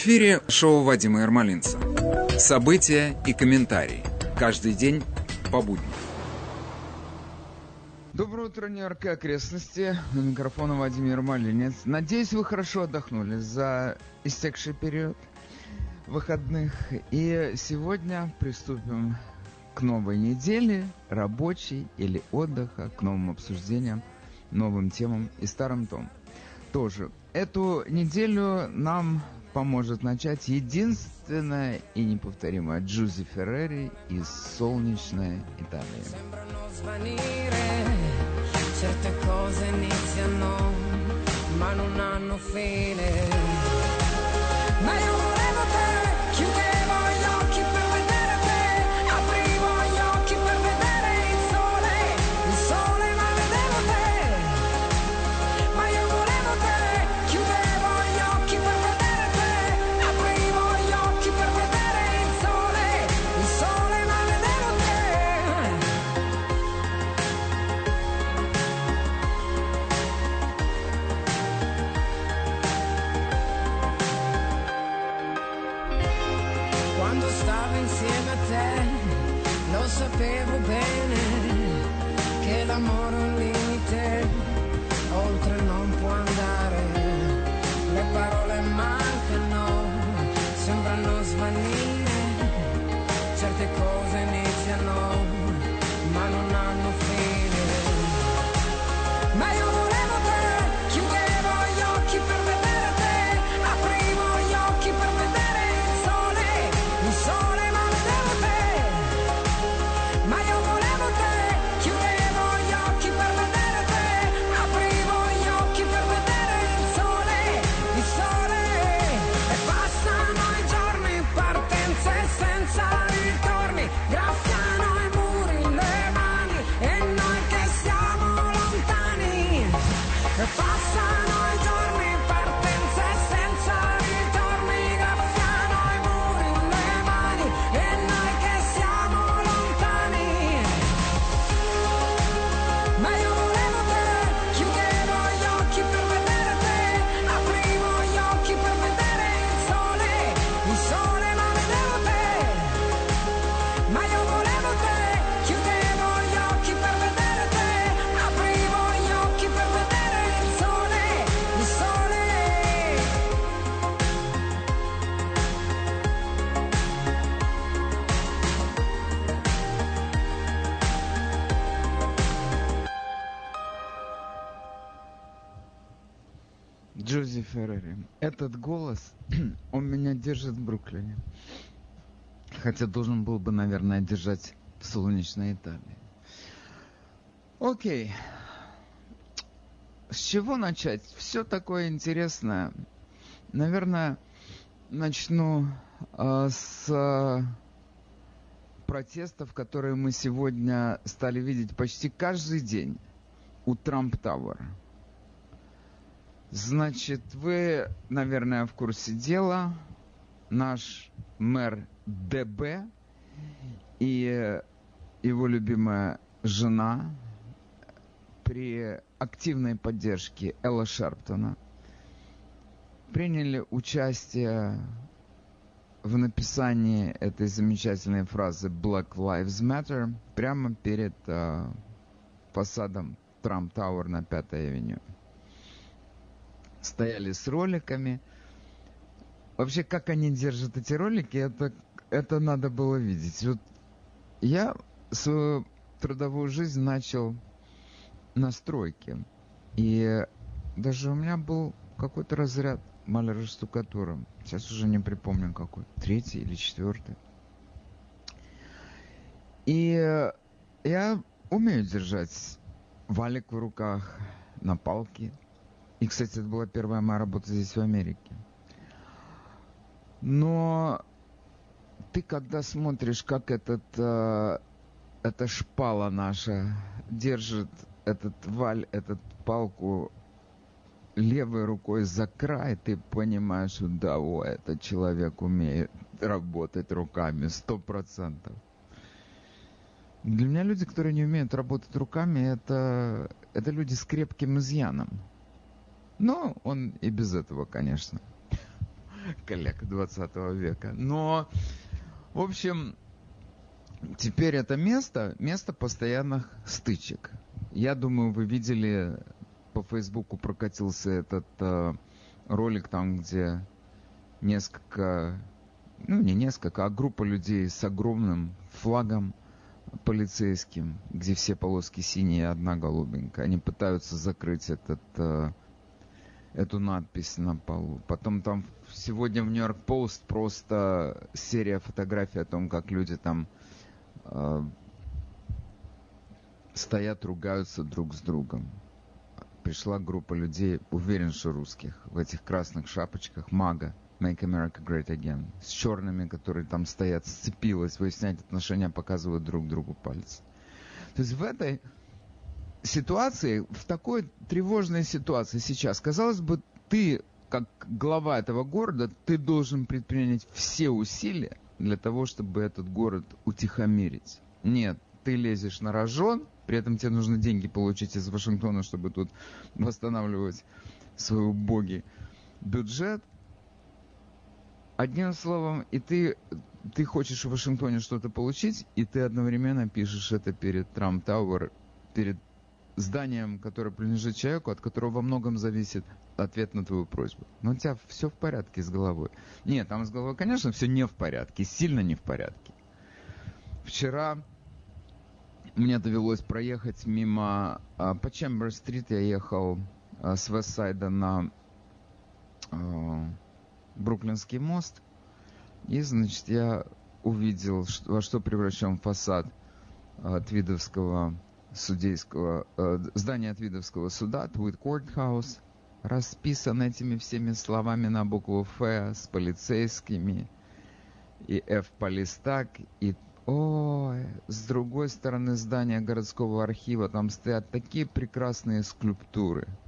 Эфире шоу Вадима Ермолинца. События и комментарии. Каждый день по будням. Доброе утро, Нью-Йорк и окрестности. На микрофона Владимир Малинец. Надеюсь, вы хорошо отдохнули за истекший период выходных. И сегодня приступим к новой неделе, рабочей или отдыха, к новым обсуждениям, новым темам и старым том. Тоже. Эту неделю нам поможет начать единственная и неповторимая Джузи Феррери из солнечной Италии. Этот голос, он меня держит в Бруклине. Хотя должен был бы, наверное, держать в солнечной Италии. Окей. С чего начать? Все такое интересное. Наверное, начну э, с э, протестов, которые мы сегодня стали видеть почти каждый день у Трамп-Тауэра. Значит, вы, наверное, в курсе дела. Наш мэр ДБ и его любимая жена при активной поддержке Элла Шарптона приняли участие в написании этой замечательной фразы Black Lives Matter прямо перед э, фасадом Трамп Тауэр на Пятой авеню стояли с роликами. Вообще, как они держат эти ролики, это, это надо было видеть. Вот я свою трудовую жизнь начал на стройке. И даже у меня был какой-то разряд маляра штукатура. Сейчас уже не припомню какой. Третий или четвертый. И я умею держать валик в руках, на палке, и, кстати, это была первая моя работа здесь, в Америке. Но ты когда смотришь, как этот, э, эта шпала наша держит этот валь, этот палку левой рукой за край, ты понимаешь, что да, о, этот человек умеет работать руками, сто процентов. Для меня люди, которые не умеют работать руками, это, это люди с крепким изъяном. Но он и без этого, конечно. коллег 20 века. Но, в общем, теперь это место, место постоянных стычек. Я думаю, вы видели, по Фейсбуку прокатился этот э, ролик там, где несколько, ну не несколько, а группа людей с огромным флагом полицейским, где все полоски синие, одна голубенькая. Они пытаются закрыть этот, э, эту надпись на полу. Потом там сегодня в Нью-Йорк Пост просто серия фотографий о том, как люди там э, стоят, ругаются друг с другом. Пришла группа людей, уверен, что русских, в этих красных шапочках, мага, Make America Great Again, с черными, которые там стоят, сцепилась, выяснять отношения, показывают друг другу пальцы. То есть в этой ситуации, в такой тревожной ситуации сейчас, казалось бы, ты, как глава этого города, ты должен предпринять все усилия для того, чтобы этот город утихомирить. Нет, ты лезешь на рожон, при этом тебе нужно деньги получить из Вашингтона, чтобы тут восстанавливать свой убогий бюджет – Одним словом, и ты, ты хочешь в Вашингтоне что-то получить, и ты одновременно пишешь это перед Трамп Тауэр, перед зданием, которое принадлежит человеку, от которого во многом зависит ответ на твою просьбу. Но у тебя все в порядке с головой. Нет, там с головой, конечно, все не в порядке, сильно не в порядке. Вчера мне довелось проехать мимо... А, по Чембер-стрит я ехал а, с Вестсайда на а, Бруклинский мост. И, значит, я увидел, во что превращен фасад Твидовского судейского, э, здания Твидовского суда, Твид Courthouse, расписан этими всеми словами на букву Ф с полицейскими, и F полистак, и Ой, с другой стороны здания городского архива там стоят такие прекрасные скульптуры –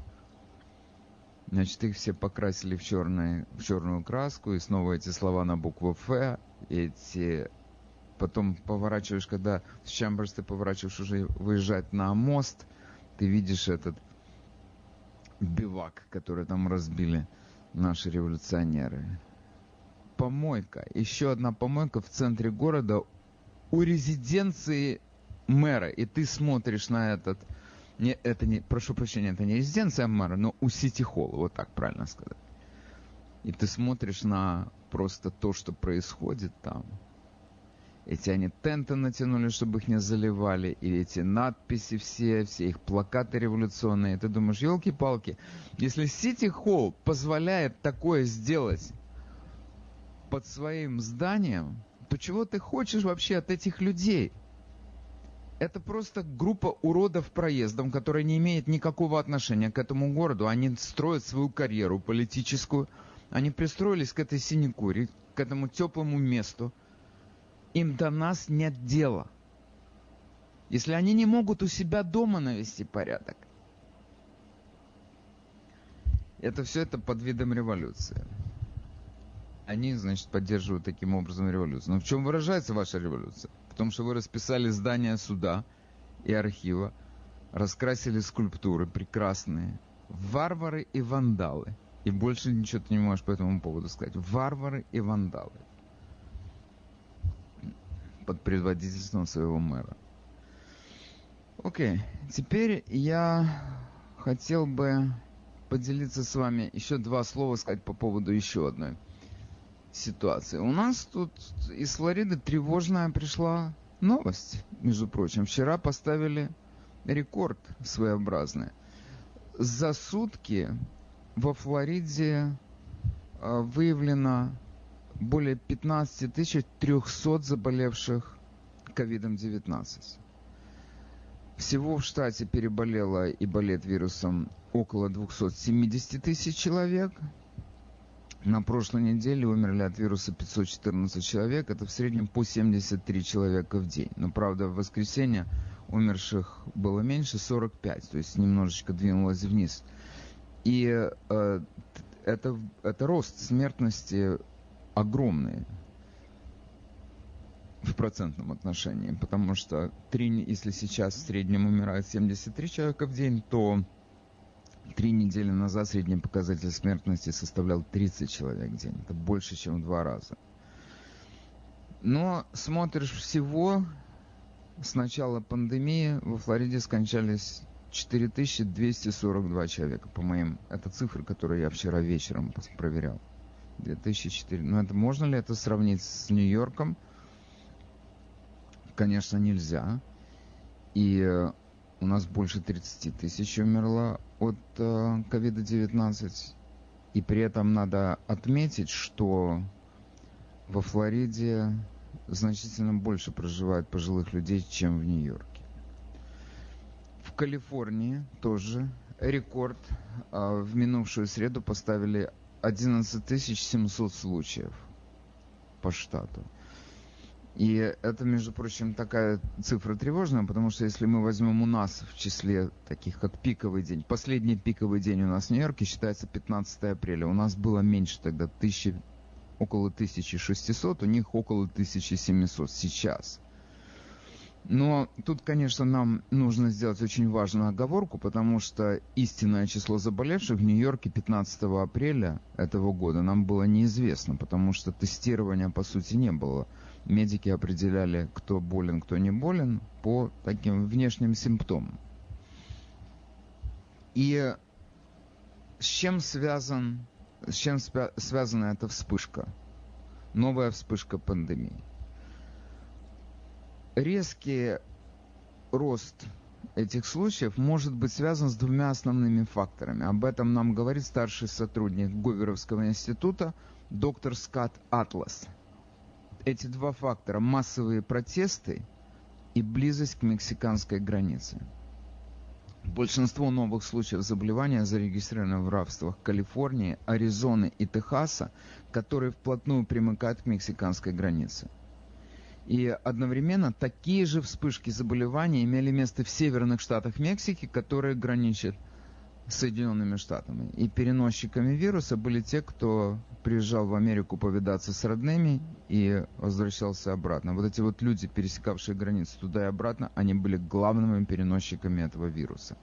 Значит, их все покрасили в, черный, в черную краску, и снова эти слова на букву «Ф», эти... Потом поворачиваешь, когда с Чамберс ты поворачиваешь уже выезжать на мост, ты видишь этот бивак, который там разбили наши революционеры. Помойка. Еще одна помойка в центре города у резиденции мэра. И ты смотришь на этот не, это не, прошу прощения, это не резиденция мэра, но у Сити Холла, вот так правильно сказать. И ты смотришь на просто то, что происходит там. Эти они тенты натянули, чтобы их не заливали, и эти надписи все, все их плакаты революционные. Ты думаешь, елки-палки, если Сити Холл позволяет такое сделать под своим зданием, то чего ты хочешь вообще от этих людей? это просто группа уродов проездом, которая не имеет никакого отношения к этому городу. Они строят свою карьеру политическую. Они пристроились к этой синекуре, к этому теплому месту. Им до нас нет дела. Если они не могут у себя дома навести порядок. Это все это под видом революции. Они, значит, поддерживают таким образом революцию. Но в чем выражается ваша революция? том, что вы расписали здание суда и архива, раскрасили скульптуры прекрасные. Варвары и вандалы. И больше ничего ты не можешь по этому поводу сказать. Варвары и вандалы. Под предводительством своего мэра. Окей, теперь я хотел бы поделиться с вами еще два слова сказать по поводу еще одной ситуация. У нас тут из Флориды тревожная пришла новость, между прочим. Вчера поставили рекорд своеобразный. За сутки во Флориде а, выявлено более 15 300 заболевших COVID-19. Всего в штате переболело и болеет вирусом около 270 тысяч человек – на прошлой неделе умерли от вируса 514 человек. Это в среднем по 73 человека в день. Но, правда, в воскресенье умерших было меньше, 45. То есть немножечко двинулось вниз. И э, это, это рост смертности огромный в процентном отношении. Потому что 3, если сейчас в среднем умирает 73 человека в день, то Три недели назад средний показатель смертности составлял 30 человек в день. Это больше, чем в два раза. Но смотришь всего, с начала пандемии во Флориде скончались 4242 человека, по моим... Это цифры, которые я вчера вечером проверял. 2004. Ну, это можно ли это сравнить с Нью-Йорком? Конечно, нельзя. И э, у нас больше 30 тысяч умерло от COVID-19. Э, И при этом надо отметить, что во Флориде значительно больше проживает пожилых людей, чем в Нью-Йорке. В Калифорнии тоже рекорд. Э, в минувшую среду поставили 11 700 случаев по штату. И это, между прочим, такая цифра тревожная, потому что если мы возьмем у нас в числе таких, как пиковый день, последний пиковый день у нас в Нью-Йорке считается 15 апреля. У нас было меньше тогда, тысячи, около 1600, у них около 1700 сейчас. Но тут, конечно, нам нужно сделать очень важную оговорку, потому что истинное число заболевших в Нью-Йорке 15 апреля этого года нам было неизвестно, потому что тестирования, по сути, не было. Медики определяли, кто болен, кто не болен, по таким внешним симптомам. И с чем связан, с чем связана эта вспышка? Новая вспышка пандемии резкий рост этих случаев может быть связан с двумя основными факторами. Об этом нам говорит старший сотрудник Говеровского института доктор Скотт Атлас. Эти два фактора – массовые протесты и близость к мексиканской границе. Большинство новых случаев заболевания зарегистрировано в рабствах Калифорнии, Аризоны и Техаса, которые вплотную примыкают к мексиканской границе – и одновременно такие же вспышки заболеваний имели место в северных штатах Мексики, которые граничат с Соединенными Штатами. И переносчиками вируса были те, кто приезжал в Америку повидаться с родными и возвращался обратно. Вот эти вот люди, пересекавшие границу туда и обратно, они были главными переносчиками этого вируса.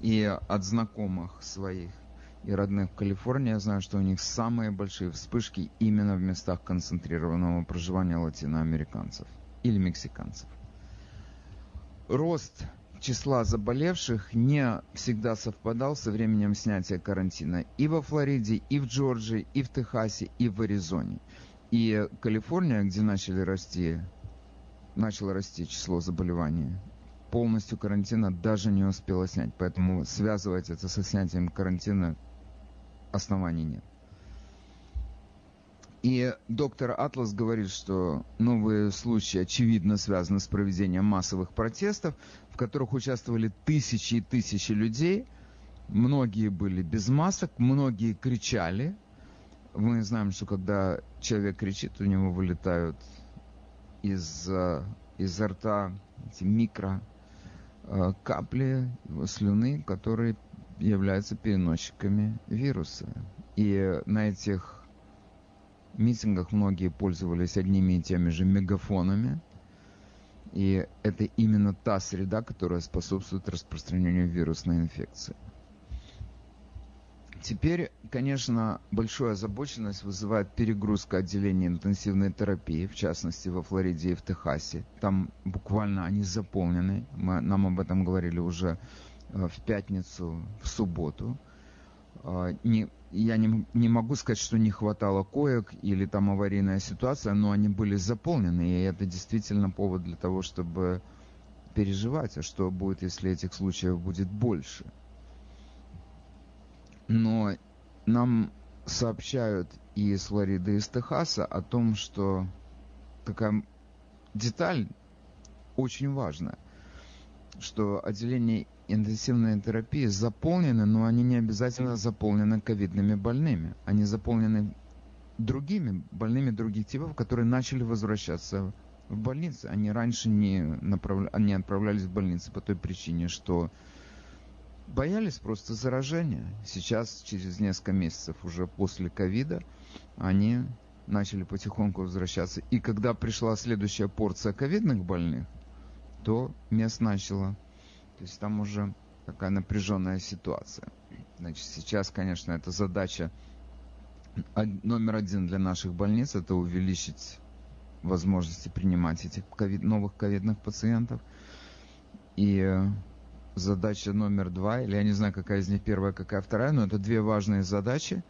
И от знакомых своих и родных в Калифорнии, я знаю, что у них самые большие вспышки именно в местах концентрированного проживания латиноамериканцев или мексиканцев. Рост числа заболевших не всегда совпадал со временем снятия карантина и во Флориде, и в Джорджии, и в Техасе, и в Аризоне. И Калифорния, где начали расти, начало расти число заболеваний, полностью карантина даже не успела снять. Поэтому связывать это со снятием карантина оснований нет. И доктор Атлас говорит, что новые случаи очевидно связаны с проведением массовых протестов, в которых участвовали тысячи и тысячи людей. Многие были без масок, многие кричали. Мы знаем, что когда человек кричит, у него вылетают из, э, изо рта эти микро э, капли слюны, которые являются переносчиками вируса. И на этих митингах многие пользовались одними и теми же мегафонами. И это именно та среда, которая способствует распространению вирусной инфекции. Теперь, конечно, большую озабоченность вызывает перегрузка отделений интенсивной терапии, в частности во Флориде и в Техасе. Там буквально они заполнены. Мы, нам об этом говорили уже в пятницу, в субботу. А, не, я не, не могу сказать, что не хватало коек или там аварийная ситуация, но они были заполнены, и это действительно повод для того, чтобы переживать, а что будет, если этих случаев будет больше. Но нам сообщают и из Флориды, и из Техаса о том, что такая деталь очень важная, что отделение интенсивные терапии заполнены, но они не обязательно заполнены ковидными больными. Они заполнены другими больными других типов, которые начали возвращаться в больницы. Они раньше не, направля... не отправлялись в больницы по той причине, что боялись просто заражения. Сейчас, через несколько месяцев уже после ковида, они начали потихоньку возвращаться. И когда пришла следующая порция ковидных больных, то мест начало то есть там уже такая напряженная ситуация. Значит, сейчас, конечно, эта задача номер один для наших больниц – это увеличить возможности принимать этих COVID, новых ковидных пациентов. И задача номер два, или я не знаю, какая из них первая, какая вторая, но это две важные задачи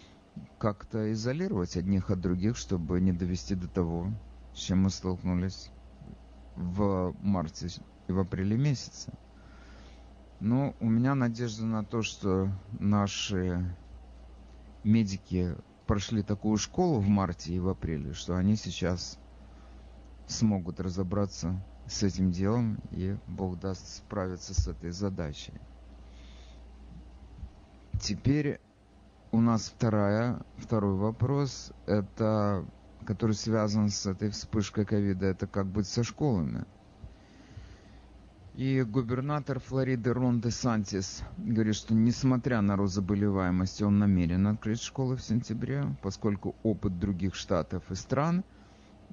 – как-то изолировать одних от других, чтобы не довести до того, с чем мы столкнулись в марте и в апреле месяце. Но у меня надежда на то, что наши медики прошли такую школу в марте и в апреле, что они сейчас смогут разобраться с этим делом и Бог даст справиться с этой задачей. Теперь у нас вторая, второй вопрос, это, который связан с этой вспышкой ковида, это как быть со школами. И губернатор Флориды Рон де Сантис говорит, что несмотря на рост он намерен открыть школы в сентябре, поскольку опыт других штатов и стран,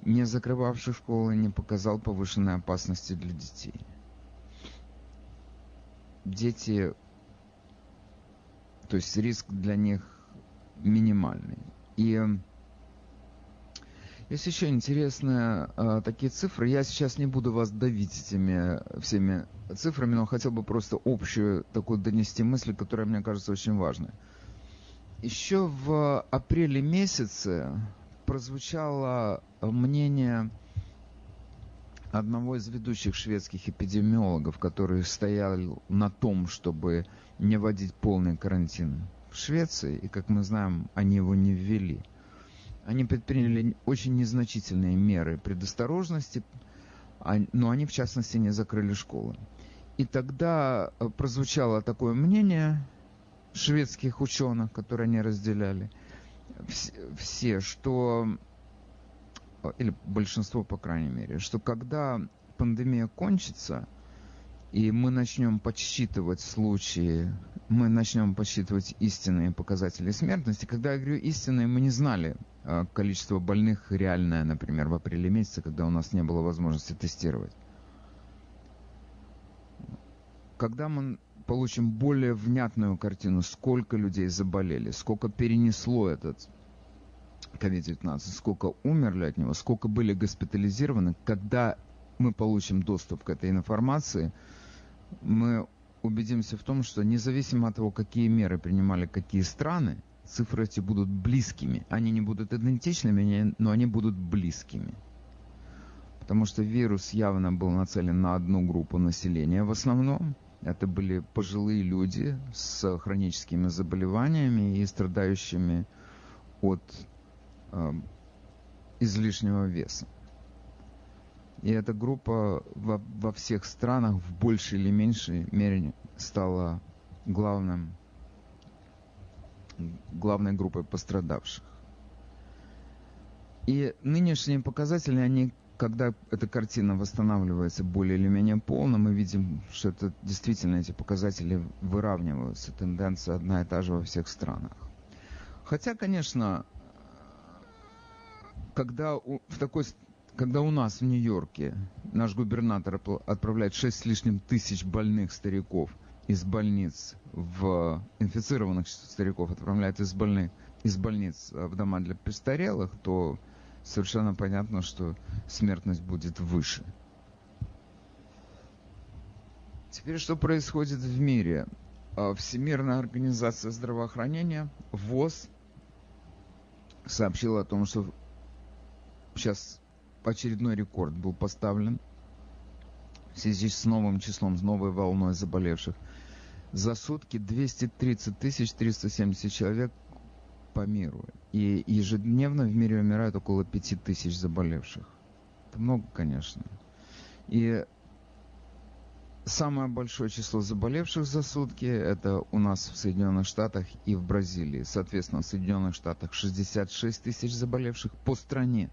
не закрывавших школы, не показал повышенной опасности для детей. Дети, то есть риск для них минимальный. И есть еще интересные э, такие цифры. Я сейчас не буду вас давить этими всеми цифрами, но хотел бы просто общую такую донести мысль, которая мне кажется очень важной. Еще в апреле месяце прозвучало мнение одного из ведущих шведских эпидемиологов, который стоял на том, чтобы не вводить полный карантин в Швеции, и, как мы знаем, они его не ввели – они предприняли очень незначительные меры предосторожности, а, но они, в частности, не закрыли школы. И тогда э, прозвучало такое мнение шведских ученых, которые они разделяли, все, что, э, или большинство, по крайней мере, что когда пандемия кончится, и мы начнем подсчитывать случаи, мы начнем подсчитывать истинные показатели смертности. Когда я говорю истинные, мы не знали а, количество больных реальное, например, в апреле месяце, когда у нас не было возможности тестировать. Когда мы получим более внятную картину, сколько людей заболели, сколько перенесло этот COVID-19, сколько умерли от него, сколько были госпитализированы, когда мы получим доступ к этой информации – мы убедимся в том, что независимо от того, какие меры принимали какие страны, цифры эти будут близкими. Они не будут идентичными, но они будут близкими. Потому что вирус явно был нацелен на одну группу населения в основном. Это были пожилые люди с хроническими заболеваниями и страдающими от э, излишнего веса. И эта группа во, во всех странах в большей или меньшей мере стала главным, главной группой пострадавших. И нынешние показатели, они, когда эта картина восстанавливается более или менее полно, мы видим, что это действительно эти показатели выравниваются. Тенденция одна и та же во всех странах. Хотя, конечно, когда в такой когда у нас в Нью-Йорке наш губернатор отправляет 6 с лишним тысяч больных стариков из больниц в инфицированных стариков отправляет из больных из больниц в дома для престарелых, то совершенно понятно, что смертность будет выше. Теперь что происходит в мире? А, Всемирная организация здравоохранения, ВОЗ, сообщила о том, что сейчас очередной рекорд был поставлен в связи с новым числом, с новой волной заболевших. За сутки 230 тысяч 370 человек по миру. И ежедневно в мире умирают около 5 тысяч заболевших. Это много, конечно. И самое большое число заболевших за сутки это у нас в Соединенных Штатах и в Бразилии. Соответственно, в Соединенных Штатах 66 тысяч заболевших по стране.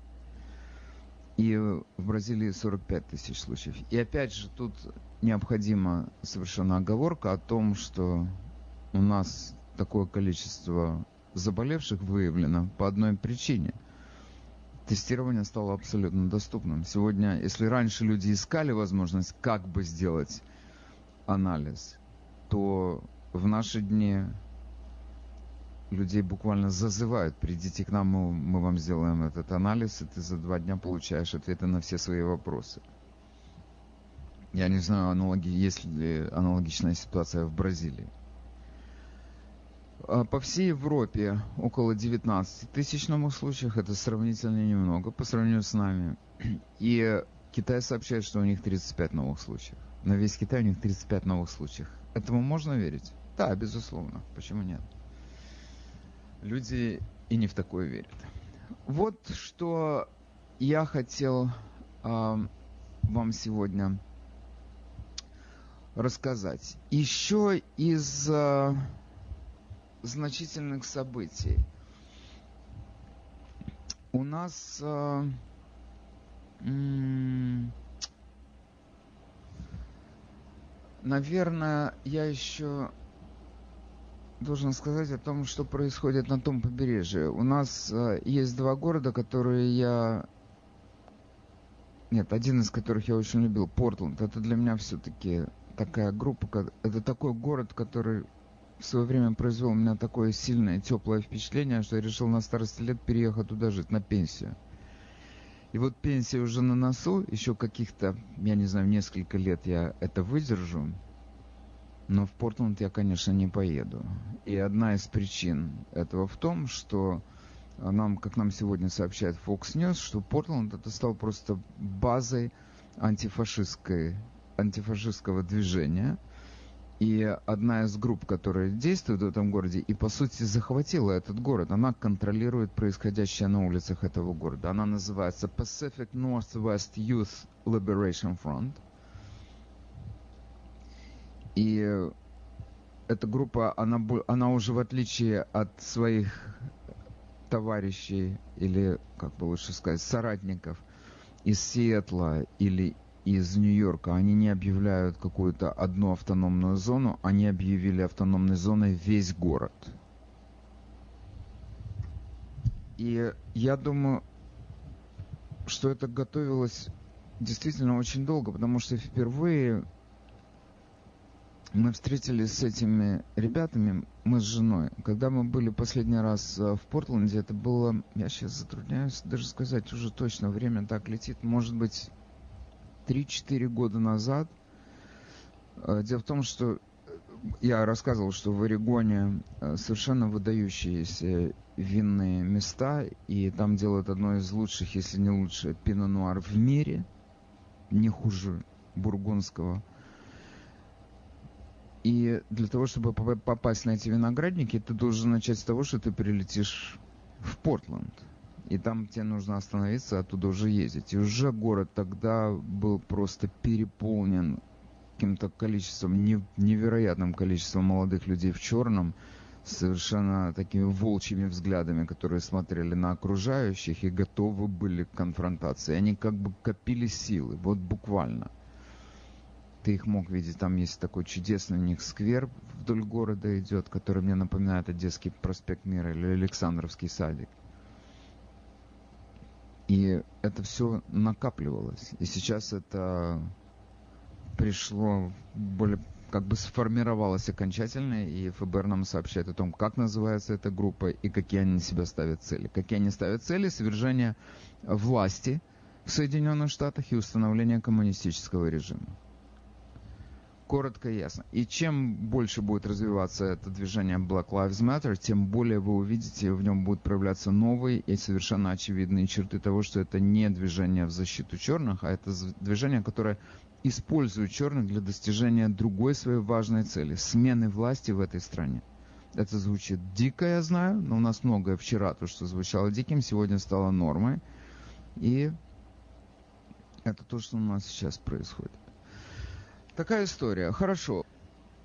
И в Бразилии 45 тысяч случаев. И опять же, тут необходима совершенно оговорка о том, что у нас такое количество заболевших выявлено по одной причине. Тестирование стало абсолютно доступным. Сегодня, если раньше люди искали возможность, как бы сделать анализ, то в наши дни людей буквально зазывают, придите к нам, мы, мы вам сделаем этот анализ, и ты за два дня получаешь ответы на все свои вопросы. Я не знаю, аналоги, есть ли аналогичная ситуация в Бразилии. А, по всей Европе около 19 тысяч новых случаев, это сравнительно немного по сравнению с нами. И Китай сообщает, что у них 35 новых случаев. На весь Китай у них 35 новых случаев. Этому можно верить? Да, безусловно. Почему нет? Люди и не в такое верят. Вот что я хотел э, вам сегодня рассказать. Еще из э, значительных событий. У нас э, наверное, я еще должен сказать о том, что происходит на том побережье. У нас э, есть два города, которые я... Нет, один из которых я очень любил, Портленд. Это для меня все-таки такая группа, это такой город, который в свое время произвел у меня такое сильное, теплое впечатление, что я решил на старости лет переехать туда жить, на пенсию. И вот пенсия уже на носу, еще каких-то, я не знаю, несколько лет я это выдержу. Но в Портленд я, конечно, не поеду. И одна из причин этого в том, что нам, как нам сегодня сообщает Fox News, что Портленд это стал просто базой антифашистской, антифашистского движения – и одна из групп, которая действует в этом городе и, по сути, захватила этот город, она контролирует происходящее на улицах этого города. Она называется Pacific Northwest Youth Liberation Front. И эта группа, она, она уже в отличие от своих товарищей, или, как бы лучше сказать, соратников из Сиэтла или из Нью-Йорка, они не объявляют какую-то одну автономную зону, они объявили автономной зоной весь город. И я думаю, что это готовилось действительно очень долго, потому что впервые мы встретились с этими ребятами, мы с женой. Когда мы были последний раз э, в Портленде, это было, я сейчас затрудняюсь даже сказать уже точно, время так летит, может быть, 3-4 года назад. Э, дело в том, что я рассказывал, что в Орегоне э, совершенно выдающиеся винные места, и там делают одно из лучших, если не лучше, пино-нуар в мире, не хуже бургундского. И для того, чтобы попасть на эти виноградники, ты должен начать с того, что ты прилетишь в Портленд и там тебе нужно остановиться, оттуда уже ездить. И уже город тогда был просто переполнен каким-то количеством, невероятным количеством молодых людей в черном, совершенно такими волчьими взглядами, которые смотрели на окружающих и готовы были к конфронтации. Они как бы копили силы, вот буквально. Ты их мог видеть, там есть такой чудесный у них сквер вдоль города идет, который мне напоминает Одесский проспект Мира или Александровский садик. И это все накапливалось. И сейчас это пришло более как бы сформировалось окончательно, и ФБР нам сообщает о том, как называется эта группа и какие они себя ставят цели. Какие они ставят цели? Свержение власти в Соединенных Штатах и установление коммунистического режима коротко и ясно. И чем больше будет развиваться это движение Black Lives Matter, тем более вы увидите, в нем будут проявляться новые и совершенно очевидные черты того, что это не движение в защиту черных, а это движение, которое использует черных для достижения другой своей важной цели – смены власти в этой стране. Это звучит дико, я знаю, но у нас многое вчера, то, что звучало диким, сегодня стало нормой. И это то, что у нас сейчас происходит. Такая история. Хорошо.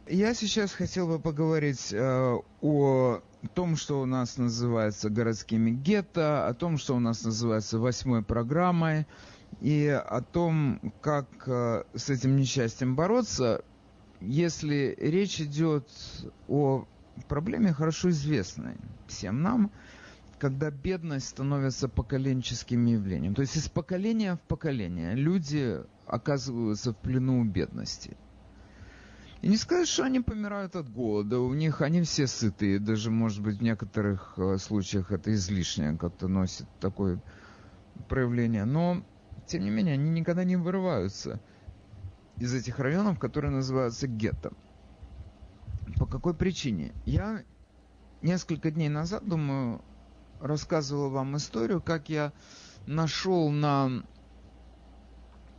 Я сейчас хотел бы поговорить э, о том, что у нас называется городскими гетто, о том, что у нас называется восьмой программой, и о том, как э, с этим несчастьем бороться, если речь идет о проблеме хорошо известной всем нам, когда бедность становится поколенческим явлением. То есть из поколения в поколение люди оказываются в плену бедности. И не сказать, что они помирают от голода. У них они все сытые. Даже, может быть, в некоторых э, случаях это излишнее как-то носит такое проявление. Но, тем не менее, они никогда не вырываются из этих районов, которые называются гетто. По какой причине? Я несколько дней назад, думаю, рассказывал вам историю, как я нашел на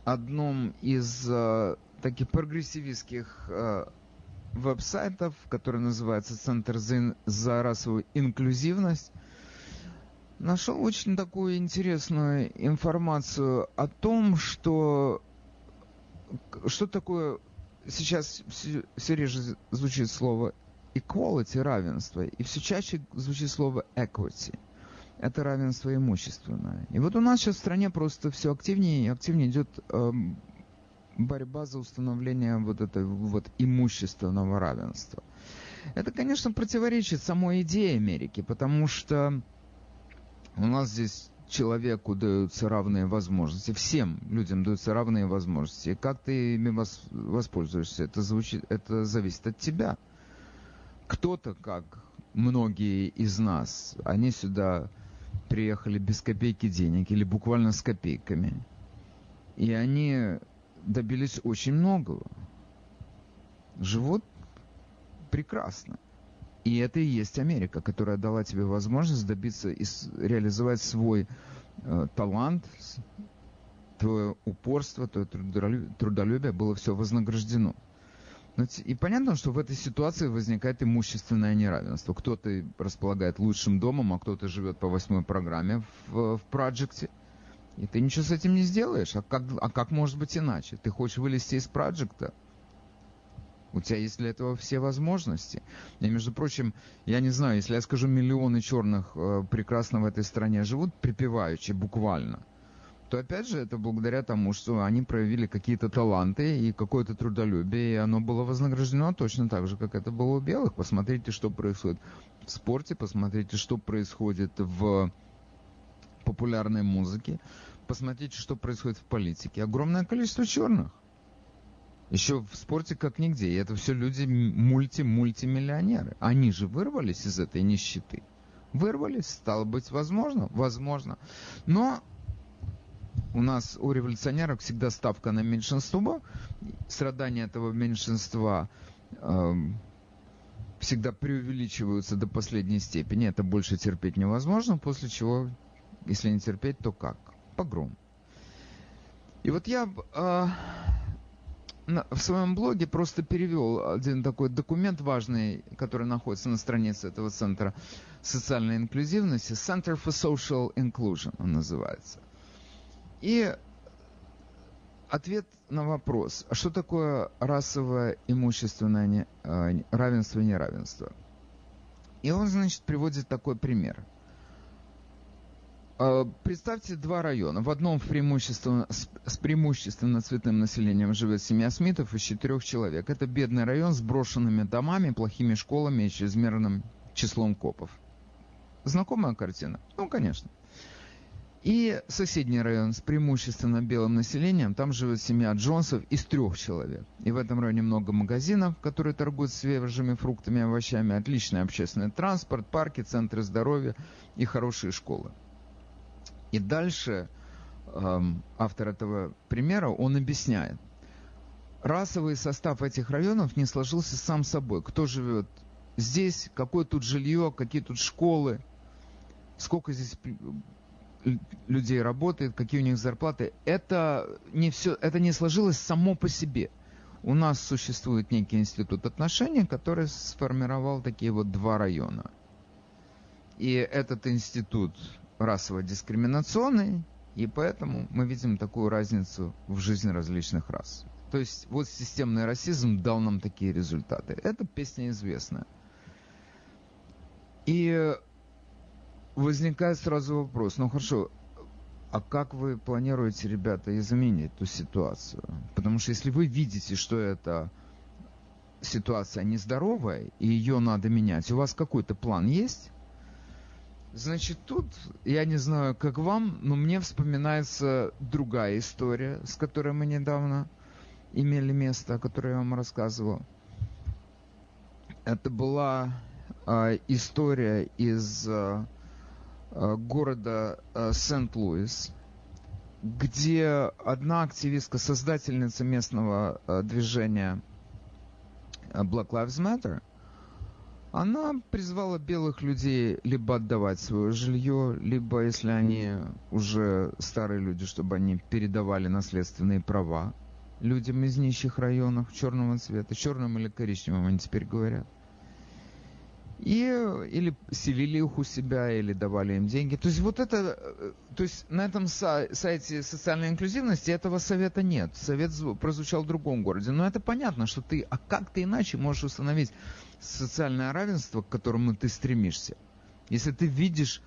одном из э, таких прогрессивистских э, веб-сайтов, который называется Центр за, за расовую инклюзивность, нашел очень такую интересную информацию о том, что что такое сейчас все, все реже звучит слово equality, равенство, и все чаще звучит слово equity. Это равенство имущественное. И вот у нас сейчас в стране просто все активнее и активнее идет эм, борьба за установление вот этого вот имущественного равенства. Это, конечно, противоречит самой идее Америки, потому что у нас здесь человеку даются равные возможности, всем людям даются равные возможности. Как ты ими воспользуешься, это, звучит, это зависит от тебя. Кто-то, как многие из нас, они сюда приехали без копейки денег или буквально с копейками. И они добились очень многого. Живут прекрасно. И это и есть Америка, которая дала тебе возможность добиться и реализовать свой э, талант, твое упорство, твое трудолюбие, было все вознаграждено. И понятно, что в этой ситуации возникает имущественное неравенство. Кто-то располагает лучшим домом, а кто-то живет по восьмой программе в, в проекте. И ты ничего с этим не сделаешь. А как, а как может быть иначе? Ты хочешь вылезти из проекта? У тебя есть для этого все возможности. И, между прочим, я не знаю, если я скажу, миллионы черных э, прекрасно в этой стране живут припеваючи, буквально, то опять же это благодаря тому, что они проявили какие-то таланты и какое-то трудолюбие, и оно было вознаграждено точно так же, как это было у белых. Посмотрите, что происходит в спорте, посмотрите, что происходит в популярной музыке, посмотрите, что происходит в политике. Огромное количество черных. Еще в спорте как нигде. И это все люди мульти-мультимиллионеры. Они же вырвались из этой нищеты. Вырвались, стало быть, возможно? Возможно. Но у нас, у революционеров, всегда ставка на меньшинство. Страдания этого меньшинства э, всегда преувеличиваются до последней степени. Это больше терпеть невозможно, после чего, если не терпеть, то как? Погром. И вот я э, в своем блоге просто перевел один такой документ важный, который находится на странице этого центра социальной инклюзивности. Center for Social Inclusion он называется. И ответ на вопрос, а что такое расовое имущественное э, равенство и неравенство? И он, значит, приводит такой пример. Э, представьте два района. В одном преимущественно, с преимущественно цветным населением живет семья Смитов из четырех человек. Это бедный район с брошенными домами, плохими школами и чрезмерным числом копов. Знакомая картина? Ну, конечно. И соседний район с преимущественно белым населением, там живет семья Джонсов из трех человек. И в этом районе много магазинов, которые торгуют свежими фруктами и овощами, отличный общественный транспорт, парки, центры здоровья и хорошие школы. И дальше эм, автор этого примера, он объясняет. Расовый состав этих районов не сложился сам собой. Кто живет здесь, какое тут жилье, какие тут школы, сколько здесь людей работает, какие у них зарплаты, это не все, это не сложилось само по себе. У нас существует некий институт отношений, который сформировал такие вот два района. И этот институт расово-дискриминационный, и поэтому мы видим такую разницу в жизни различных рас. То есть вот системный расизм дал нам такие результаты. Это песня известная. И возникает сразу вопрос, ну хорошо, а как вы планируете, ребята, изменить эту ситуацию? Потому что если вы видите, что это ситуация нездоровая, и ее надо менять, у вас какой-то план есть? Значит, тут, я не знаю, как вам, но мне вспоминается другая история, с которой мы недавно имели место, о которой я вам рассказывал. Это была э, история из э, города э, Сент-Луис, где одна активистка, создательница местного э, движения Black Lives Matter, она призвала белых людей либо отдавать свое жилье, либо, если они уже старые люди, чтобы они передавали наследственные права людям из нищих районов черного цвета, черным или коричневым они теперь говорят. И или селили их у себя, или давали им деньги. То есть вот это, э, то есть на этом сайте социальной инклюзивности этого совета нет. Совет прозвучал в другом городе. Но это понятно, что ты, а как ты иначе можешь установить социальное равенство, к которому ты стремишься? Если ты видишь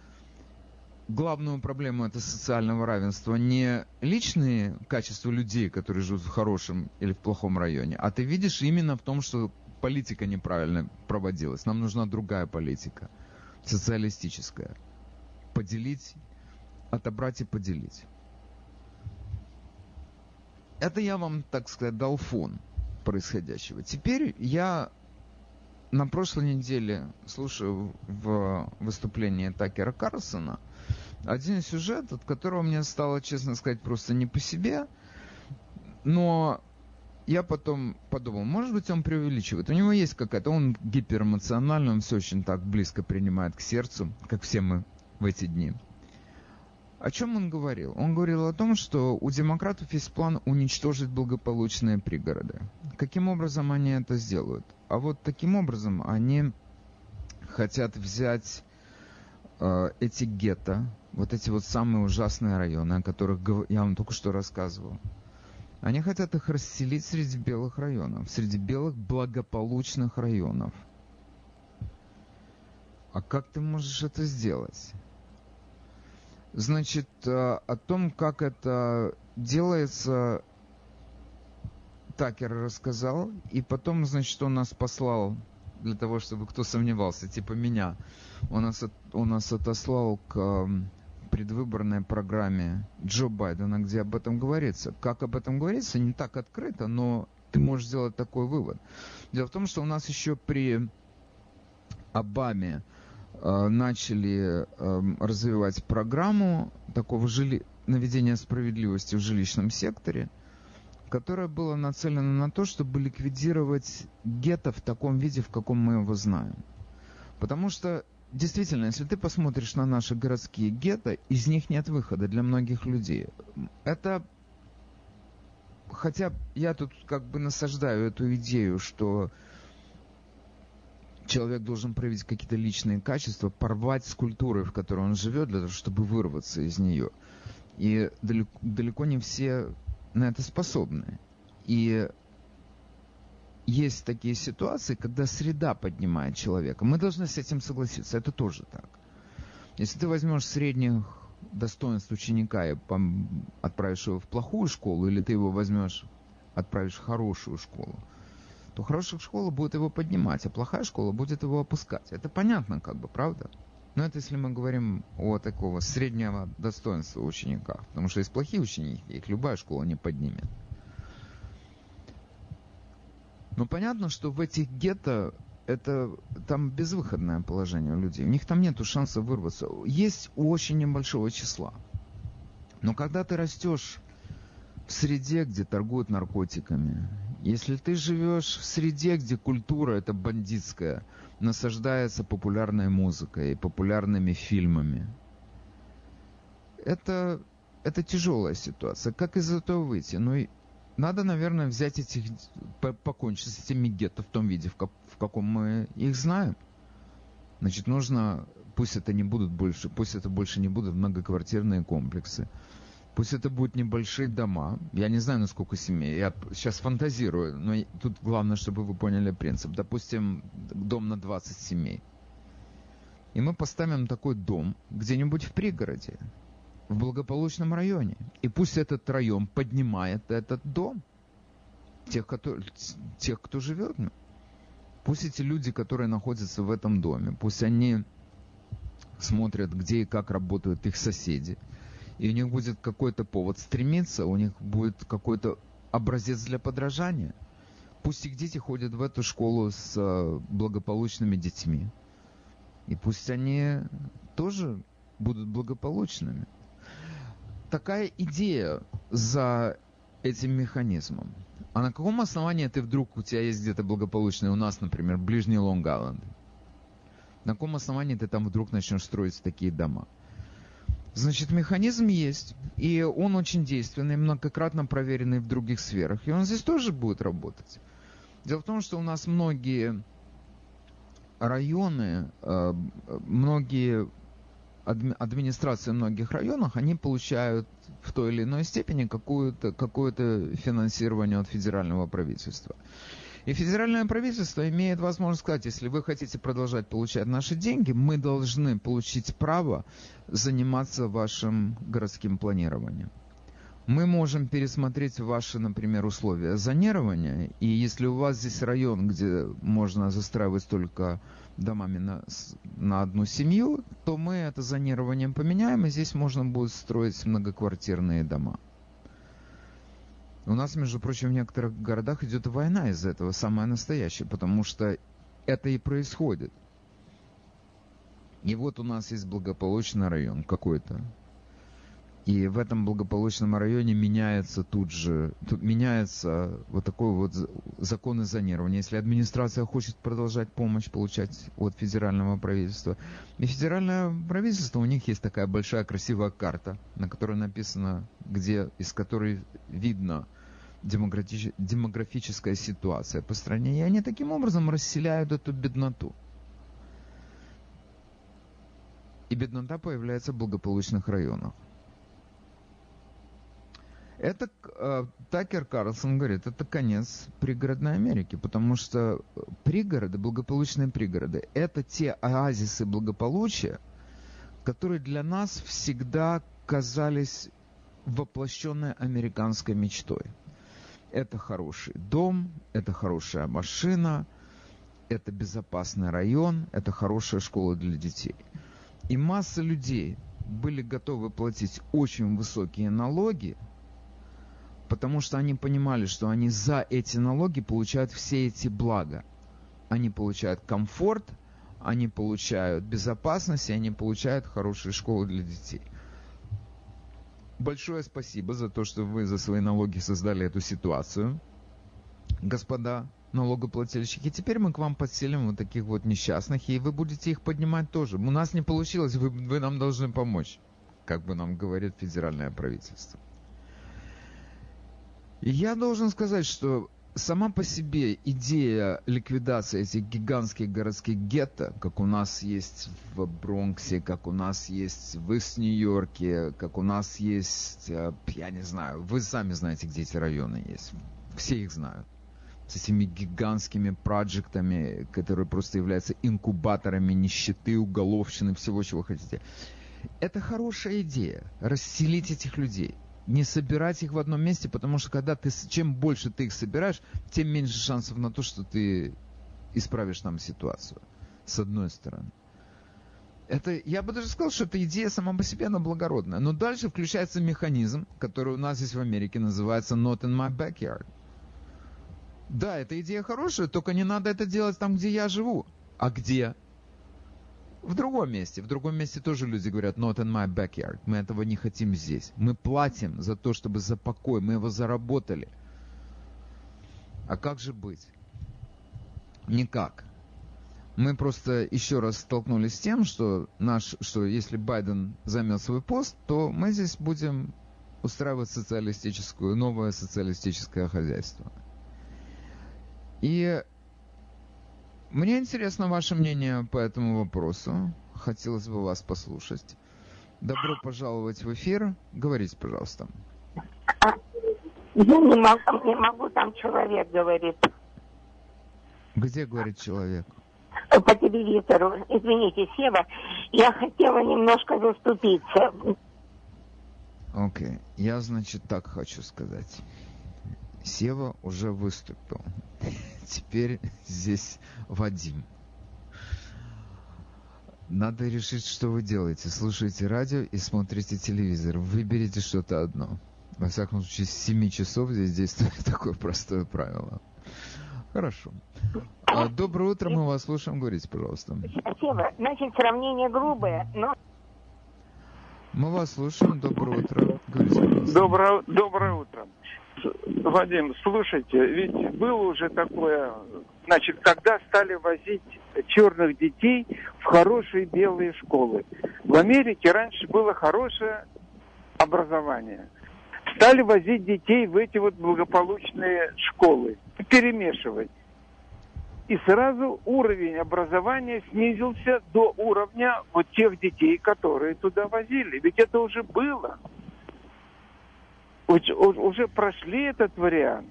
главную проблему это социального равенства не личные качества людей, которые живут в хорошем или в плохом районе, а ты видишь именно в том, что политика неправильно проводилась. Нам нужна другая политика, социалистическая. Поделить, отобрать и поделить. Это я вам, так сказать, дал фон происходящего. Теперь я на прошлой неделе слушаю в выступлении Такера Карлсона один сюжет, от которого мне стало, честно сказать, просто не по себе, но я потом подумал, может быть, он преувеличивает. У него есть какая-то, он гиперэмоциональный, он все очень так близко принимает к сердцу, как все мы в эти дни. О чем он говорил? Он говорил о том, что у демократов есть план уничтожить благополучные пригороды. Каким образом они это сделают? А вот таким образом они хотят взять э, эти гетто, вот эти вот самые ужасные районы, о которых я вам только что рассказывал, они хотят их расселить среди белых районов, среди белых благополучных районов. А как ты можешь это сделать? Значит, э, о том, как это делается, Такер рассказал, и потом, значит, он нас послал для того, чтобы кто сомневался, типа меня, он нас, он нас отослал к предвыборной программе Джо Байдена, где об этом говорится. Как об этом говорится, не так открыто, но ты можешь сделать такой вывод. Дело в том, что у нас еще при Обаме э, начали э, развивать программу такого жили... наведения справедливости в жилищном секторе, которая была нацелена на то, чтобы ликвидировать гетто в таком виде, в каком мы его знаем. Потому что действительно, если ты посмотришь на наши городские гетто, из них нет выхода для многих людей. Это хотя я тут как бы насаждаю эту идею, что человек должен проявить какие-то личные качества, порвать с культурой, в которой он живет, для того, чтобы вырваться из нее. И далеко, далеко не все на это способны. И есть такие ситуации, когда среда поднимает человека. Мы должны с этим согласиться. Это тоже так. Если ты возьмешь средних достоинств ученика и отправишь его в плохую школу, или ты его возьмешь, отправишь в хорошую школу, то хорошая школа будет его поднимать, а плохая школа будет его опускать. Это понятно, как бы, правда? Но это если мы говорим о такого среднего достоинства ученика. Потому что есть плохие ученики, их любая школа не поднимет. Но понятно, что в этих гетто это там безвыходное положение людей. У них там нет шанса вырваться. Есть у очень небольшого числа. Но когда ты растешь в среде, где торгуют наркотиками, если ты живешь в среде, где культура это бандитская, насаждается популярной музыкой, покупарными фильмами, это, это тяжелая ситуация. Как из этого выйти? Ну, надо, наверное, взять этих, покончить с этими гетто в том виде, в, как, в каком мы их знаем. Значит, нужно, пусть это не будут больше, пусть это больше не будут многоквартирные комплексы, пусть это будут небольшие дома. Я не знаю, насколько семей. Я сейчас фантазирую, но тут главное, чтобы вы поняли принцип. Допустим, дом на 20 семей. И мы поставим такой дом где-нибудь в пригороде в благополучном районе. И пусть этот район поднимает этот дом. Тех, кто, тех, кто живет. Пусть эти люди, которые находятся в этом доме, пусть они смотрят, где и как работают их соседи. И у них будет какой-то повод стремиться, у них будет какой-то образец для подражания. пусть их дети ходят в эту школу с э, благополучными детьми. И пусть они тоже будут благополучными. Такая идея за этим механизмом. А на каком основании ты вдруг, у тебя есть где-то благополучный, у нас, например, ближний Лонг-Айленд, на каком основании ты там вдруг начнешь строить такие дома? Значит, механизм есть, и он очень действенный, многократно проверенный в других сферах, и он здесь тоже будет работать. Дело в том, что у нас многие районы, э, многие администрации многих районах, они получают в той или иной степени какое-то какое финансирование от федерального правительства. И федеральное правительство имеет возможность сказать, если вы хотите продолжать получать наши деньги, мы должны получить право заниматься вашим городским планированием. Мы можем пересмотреть ваши, например, условия зонирования, и если у вас здесь район, где можно застраивать только домами на, на одну семью, то мы это зонирование поменяем, и здесь можно будет строить многоквартирные дома. У нас, между прочим, в некоторых городах идет война из-за этого, самая настоящая, потому что это и происходит. И вот у нас есть благополучный район какой-то. И в этом благополучном районе меняется тут же, тут меняется вот такой вот закон зонирования. Если администрация хочет продолжать помощь получать от федерального правительства. И федеральное правительство, у них есть такая большая красивая карта, на которой написано, где, из которой видно, демографическая ситуация по стране, и они таким образом расселяют эту бедноту. И беднота появляется в благополучных районах. Это э, Такер Карлсон говорит, это конец пригородной Америки, потому что пригороды, благополучные пригороды, это те оазисы благополучия, которые для нас всегда казались воплощенной американской мечтой это хороший дом, это хорошая машина, это безопасный район, это хорошая школа для детей. И масса людей были готовы платить очень высокие налоги, потому что они понимали, что они за эти налоги получают все эти блага. Они получают комфорт, они получают безопасность, и они получают хорошую школу для детей – большое спасибо за то, что вы за свои налоги создали эту ситуацию, господа налогоплательщики. Теперь мы к вам подселим вот таких вот несчастных, и вы будете их поднимать тоже. У нас не получилось, вы, вы нам должны помочь, как бы нам говорит федеральное правительство. Я должен сказать, что сама по себе идея ликвидации этих гигантских городских гетто, как у нас есть в Бронксе, как у нас есть в Ист-Нью-Йорке, как у нас есть, э, я не знаю, вы сами знаете, где эти районы есть. Все их знают. С этими гигантскими проектами, которые просто являются инкубаторами нищеты, уголовщины, всего, чего хотите. Это хорошая идея, расселить этих людей – не собирать их в одном месте, потому что когда ты, чем больше ты их собираешь, тем меньше шансов на то, что ты исправишь там ситуацию. С одной стороны. Это, я бы даже сказал, что эта идея сама по себе, она благородная. Но дальше включается механизм, который у нас здесь в Америке называется not in my backyard. Да, эта идея хорошая, только не надо это делать там, где я живу. А где? В другом месте. В другом месте тоже люди говорят, not in my backyard. Мы этого не хотим здесь. Мы платим за то, чтобы за покой. Мы его заработали. А как же быть? Никак. Мы просто еще раз столкнулись с тем, что, наш, что если Байден займет свой пост, то мы здесь будем устраивать социалистическую, новое социалистическое хозяйство. И мне интересно ваше мнение по этому вопросу. Хотелось бы вас послушать. Добро пожаловать в эфир. Говорите, пожалуйста. Я не могу, не могу, там человек говорит. Где говорит человек? По телевизору. Извините, Сева, я хотела немножко заступиться. Окей, okay. я, значит, так хочу сказать. Сева уже выступил. Теперь здесь Вадим. Надо решить, что вы делаете. Слушаете радио и смотрите телевизор. Выберите что-то одно. Во всяком случае, с 7 часов здесь действует такое простое правило. Хорошо. А, доброе утро, мы вас слушаем. Говорите, пожалуйста. Спасибо. Значит, сравнение грубое, но... Мы вас слушаем. Доброе утро. Говорите, пожалуйста. Доброе, доброе утро. Вадим, слушайте, ведь было уже такое, значит, когда стали возить черных детей в хорошие белые школы. В Америке раньше было хорошее образование. Стали возить детей в эти вот благополучные школы, перемешивать. И сразу уровень образования снизился до уровня вот тех детей, которые туда возили. Ведь это уже было. Уж- уж- Уже прошли этот вариант.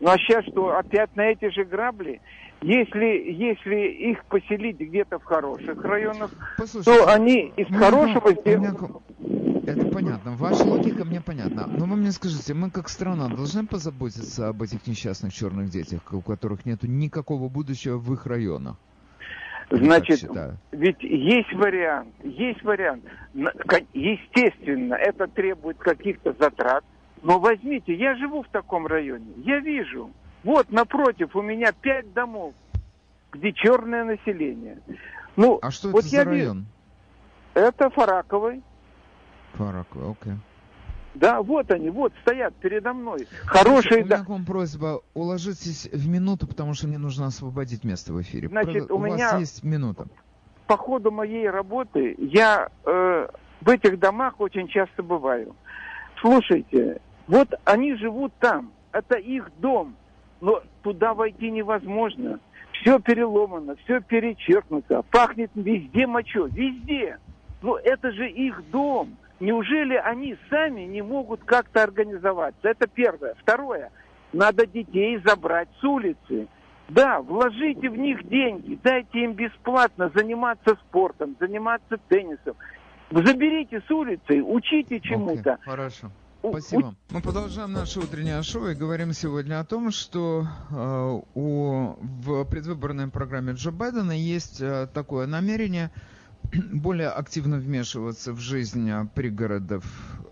Ну а сейчас что, опять на эти же грабли? Если, если их поселить где-то в хороших районах, Послушайте, то они из у меня хорошего меня сделают... к- Это понятно. Ваша логика мне понятна. Но вы мне скажите, мы как страна должны позаботиться об этих несчастных черных детях, у которых нет никакого будущего в их районах? Значит, считаю. ведь есть вариант, есть вариант. Естественно, это требует каких-то затрат. Но возьмите, я живу в таком районе, я вижу. Вот напротив у меня пять домов, где черное население. Ну, А что вот это за я вижу- район? Это Фараковый. Фараковый, окей. Да, вот они, вот стоят передо мной. У Хорошие, меня да. к вам просьба, уложитесь в минуту, потому что мне нужно освободить место в эфире. Значит, у у меня- вас есть минута. по ходу моей работы я э, в этих домах очень часто бываю. Слушайте, вот они живут там, это их дом, но туда войти невозможно. Все переломано, все перечеркнуто, пахнет везде мочой, везде. Но это же их дом. Неужели они сами не могут как-то организоваться? Это первое. Второе. Надо детей забрать с улицы. Да, вложите в них деньги, дайте им бесплатно заниматься спортом, заниматься теннисом. Заберите с улицы, учите чему-то. Окей, хорошо. Спасибо. Мы продолжаем наше утреннее шоу и говорим сегодня о том, что э, у, в предвыборной программе Джо Байдена есть э, такое намерение более активно вмешиваться в жизнь э, пригородов,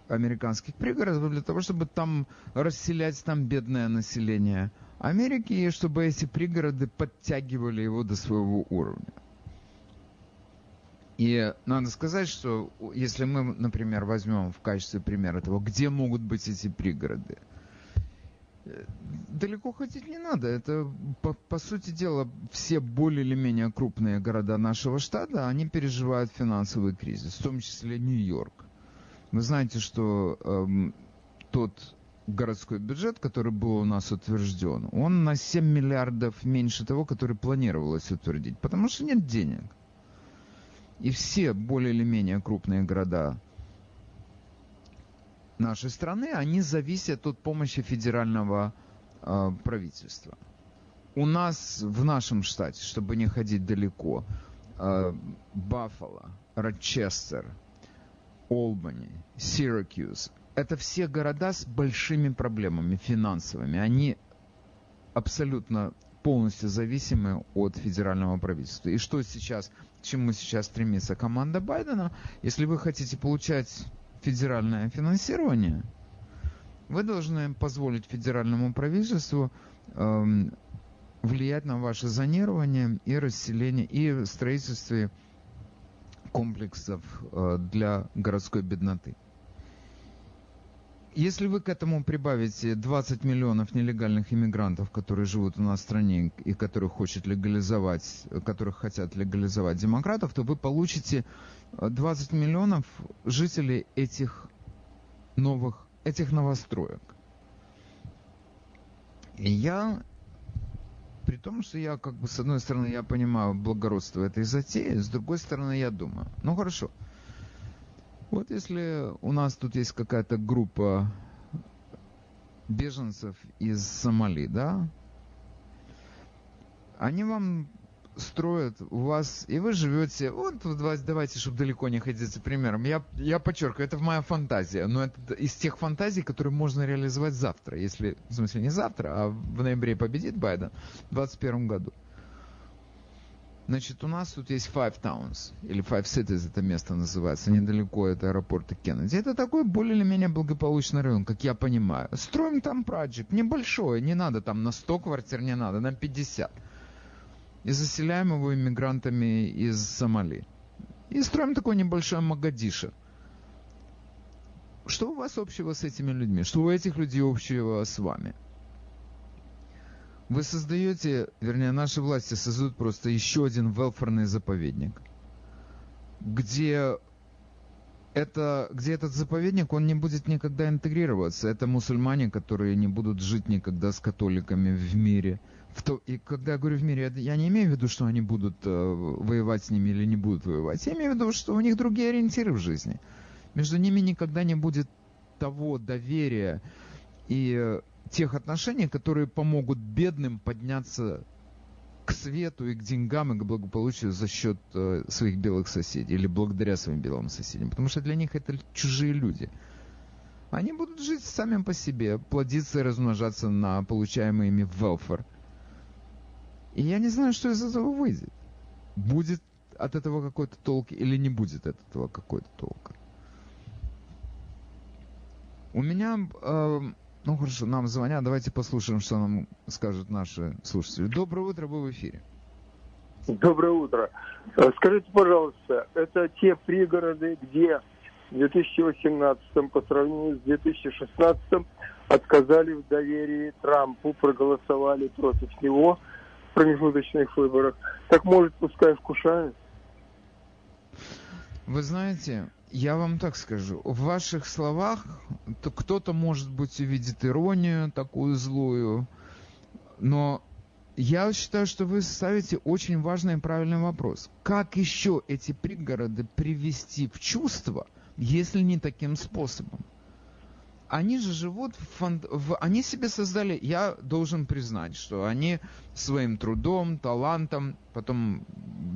американских пригородов, для того, чтобы там расселять там бедное население Америки, и чтобы эти пригороды подтягивали его до своего уровня. И надо сказать, что если мы, например, возьмем в качестве примера того, где могут быть эти пригороды, далеко ходить не надо. Это, по, по сути дела, все более или менее крупные города нашего штата, они переживают финансовый кризис, в том числе Нью-Йорк. Вы знаете, что эм, тот городской бюджет, который был у нас утвержден, он на 7 миллиардов меньше того, который планировалось утвердить, потому что нет денег. И все более или менее крупные города нашей страны, они зависят от помощи федерального э, правительства. У нас в нашем штате, чтобы не ходить далеко, э, Баффало, Рочестер, Олбани, Сиракьюз, это все города с большими проблемами финансовыми. Они абсолютно полностью зависимы от федерального правительства. И что сейчас, к чему сейчас стремится команда Байдена? Если вы хотите получать федеральное финансирование, вы должны позволить федеральному правительству эм, влиять на ваше зонирование и расселение, и строительство комплексов э, для городской бедноты. Если вы к этому прибавите 20 миллионов нелегальных иммигрантов, которые живут у нас в стране и которых хочет легализовать, которых хотят легализовать демократов, то вы получите э, 20 миллионов жителей этих новых, этих новостроек. И я, при том, что я как бы с одной стороны я понимаю благородство этой затеи, с другой стороны я думаю, ну хорошо, вот если у нас тут есть какая-то группа беженцев из Сомали, да, они вам строят у вас, и вы живете, вот давайте, чтобы далеко не ходить за примером. Я, я подчеркиваю, это моя фантазия, но это из тех фантазий, которые можно реализовать завтра, если, в смысле, не завтра, а в ноябре победит Байден в 2021 году. Значит, у нас тут есть Five Towns, или Five Cities это место называется, недалеко от аэропорта Кеннеди. Это такой более или менее благополучный район, как я понимаю. Строим там проект, небольшой, не надо там на 100 квартир, не надо, на 50. И заселяем его иммигрантами из Сомали. И строим такой небольшой Магадиша. Что у вас общего с этими людьми? Что у этих людей общего с вами? Вы создаете, вернее, наши власти создают просто еще один велфорный заповедник, где это, где этот заповедник, он не будет никогда интегрироваться. Это мусульмане, которые не будут жить никогда с католиками в мире. В то, и когда я говорю в мире, я не имею в виду, что они будут э, воевать с ними или не будут воевать. Я имею в виду, что у них другие ориентиры в жизни. Между ними никогда не будет того доверия и э, тех отношений, которые помогут бедным подняться к свету и к деньгам и к благополучию за счет э, своих белых соседей или благодаря своим белым соседям. Потому что для них это чужие люди. Они будут жить сами по себе, плодиться и размножаться на получаемый ими велфор. И я не знаю, что из этого выйдет. Будет от этого какой-то толк или не будет от этого какой-то толк. У меня э, ну хорошо, нам звонят, давайте послушаем, что нам скажут наши слушатели. Доброе утро, вы в эфире. Доброе утро. Э, скажите, пожалуйста, это те пригороды, где в 2018 по сравнению с 2016 отказали в доверии Трампу, проголосовали против него промежуточных выборах. Так может, пускай вкушают? Вы знаете, я вам так скажу, в ваших словах то кто-то, может быть, увидит иронию такую злую, но я считаю, что вы ставите очень важный и правильный вопрос. Как еще эти пригороды привести в чувство, если не таким способом? Они же живут в, фан... в... Они себе создали... Я должен признать, что они своим трудом, талантом, потом,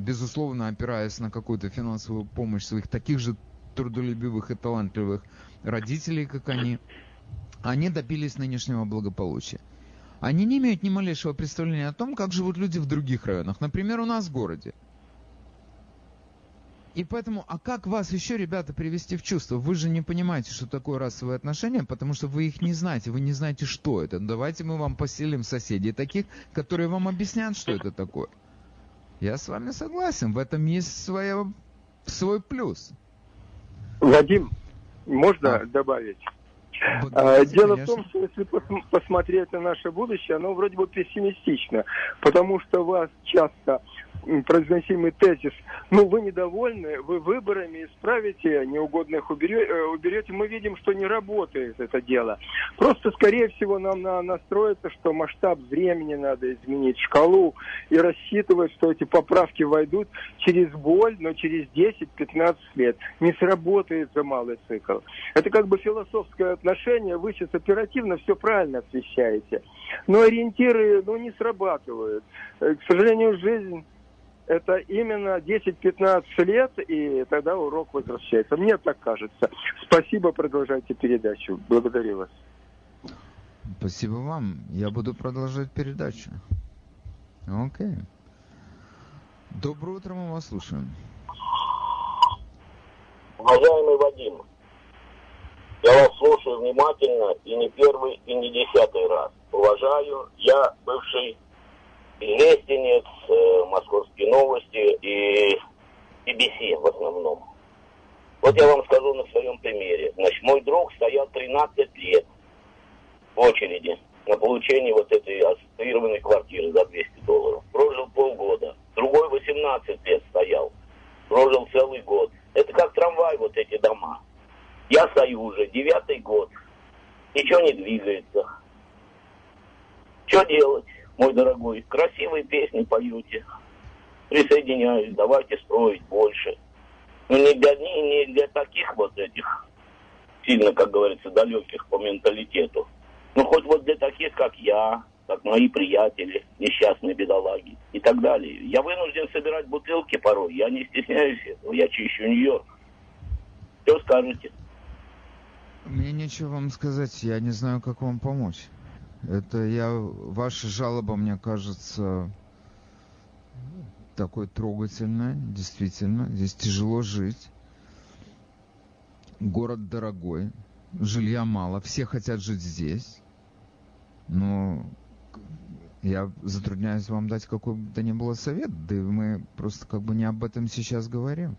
безусловно, опираясь на какую-то финансовую помощь своих таких же трудолюбивых и талантливых родителей, как они, они добились нынешнего благополучия. Они не имеют ни малейшего представления о том, как живут люди в других районах. Например, у нас в городе. И поэтому, а как вас еще, ребята, привести в чувство? Вы же не понимаете, что такое расовые отношения, потому что вы их не знаете, вы не знаете, что это. Давайте мы вам поселим соседей таких, которые вам объяснят, что это такое. Я с вами согласен, в этом есть своя, свой плюс. Вадим, можно а. добавить? А, дело конечно. в том, что если посмотреть на наше будущее, оно вроде бы пессимистично, потому что вас часто произносимый тезис, ну, вы недовольны, вы выборами исправите, неугодных э, уберете, мы видим, что не работает это дело. Просто, скорее всего, нам настроиться, что масштаб времени надо изменить, шкалу, и рассчитывать, что эти поправки войдут через боль, но через 10-15 лет. Не сработает за малый цикл. Это как бы философское отношение, вы сейчас оперативно все правильно освещаете, но ориентиры, ну, не срабатывают. Э, к сожалению, жизнь это именно 10-15 лет, и тогда урок возвращается. Мне так кажется. Спасибо, продолжайте передачу. Благодарю вас. Спасибо вам. Я буду продолжать передачу. Окей. Доброе утро, мы вас слушаем. Уважаемый Вадим, я вас слушаю внимательно и не первый, и не десятый раз. Уважаю, я бывший Лестенец, э, Московские новости и BBC в основном. Вот я вам скажу на своем примере. Значит, мой друг стоял 13 лет в очереди на получение вот этой ассоциированной квартиры за 200 долларов. Прожил полгода. Другой 18 лет стоял. Прожил целый год. Это как трамвай, вот эти дома. Я стою уже девятый год. Ничего не двигается. Что делать? Мой дорогой, красивые песни поете. Присоединяюсь, давайте строить больше. Но не для, не, не для таких вот этих, сильно, как говорится, далеких по менталитету. Ну, хоть вот для таких, как я, как мои приятели, несчастные бедолаги и так далее. Я вынужден собирать бутылки порой, я не стесняюсь этого, я чищу Нью-Йорк. Что скажете? Мне нечего вам сказать, я не знаю, как вам помочь. Это я, ваша жалоба, мне кажется, такое трогательное, действительно. Здесь тяжело жить. Город дорогой, жилья мало, все хотят жить здесь. Но я затрудняюсь вам дать какой бы то ни было совет, да и мы просто как бы не об этом сейчас говорим.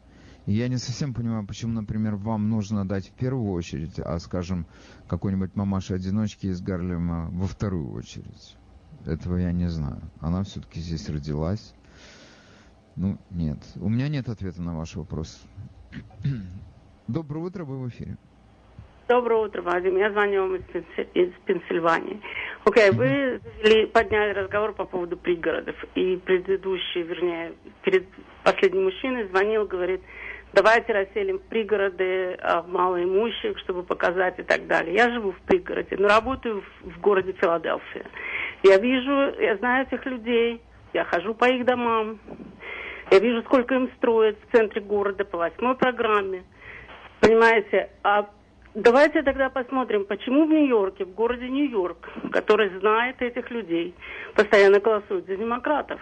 Я не совсем понимаю, почему, например, вам нужно дать в первую очередь, а, скажем, какой-нибудь мамаше-одиночке из Гарлема во вторую очередь. Этого я не знаю. Она все-таки здесь родилась. Ну, нет. У меня нет ответа на ваш вопрос. Доброе утро, вы в эфире. Доброе утро, Вадим. Я звоню вам из, из Пенсильвании. Окей, okay, вы завели, подняли разговор по поводу пригородов. И предыдущий, вернее, перед последним мужчиной звонил, говорит, давайте расселим пригороды а, малоимущих, чтобы показать и так далее. Я живу в пригороде, но работаю в, в городе Филадельфия. Я вижу, я знаю этих людей, я хожу по их домам, я вижу, сколько им строят в центре города по восьмой программе. Понимаете, а давайте тогда посмотрим, почему в Нью-Йорке, в городе Нью-Йорк, который знает этих людей, постоянно голосуют за демократов.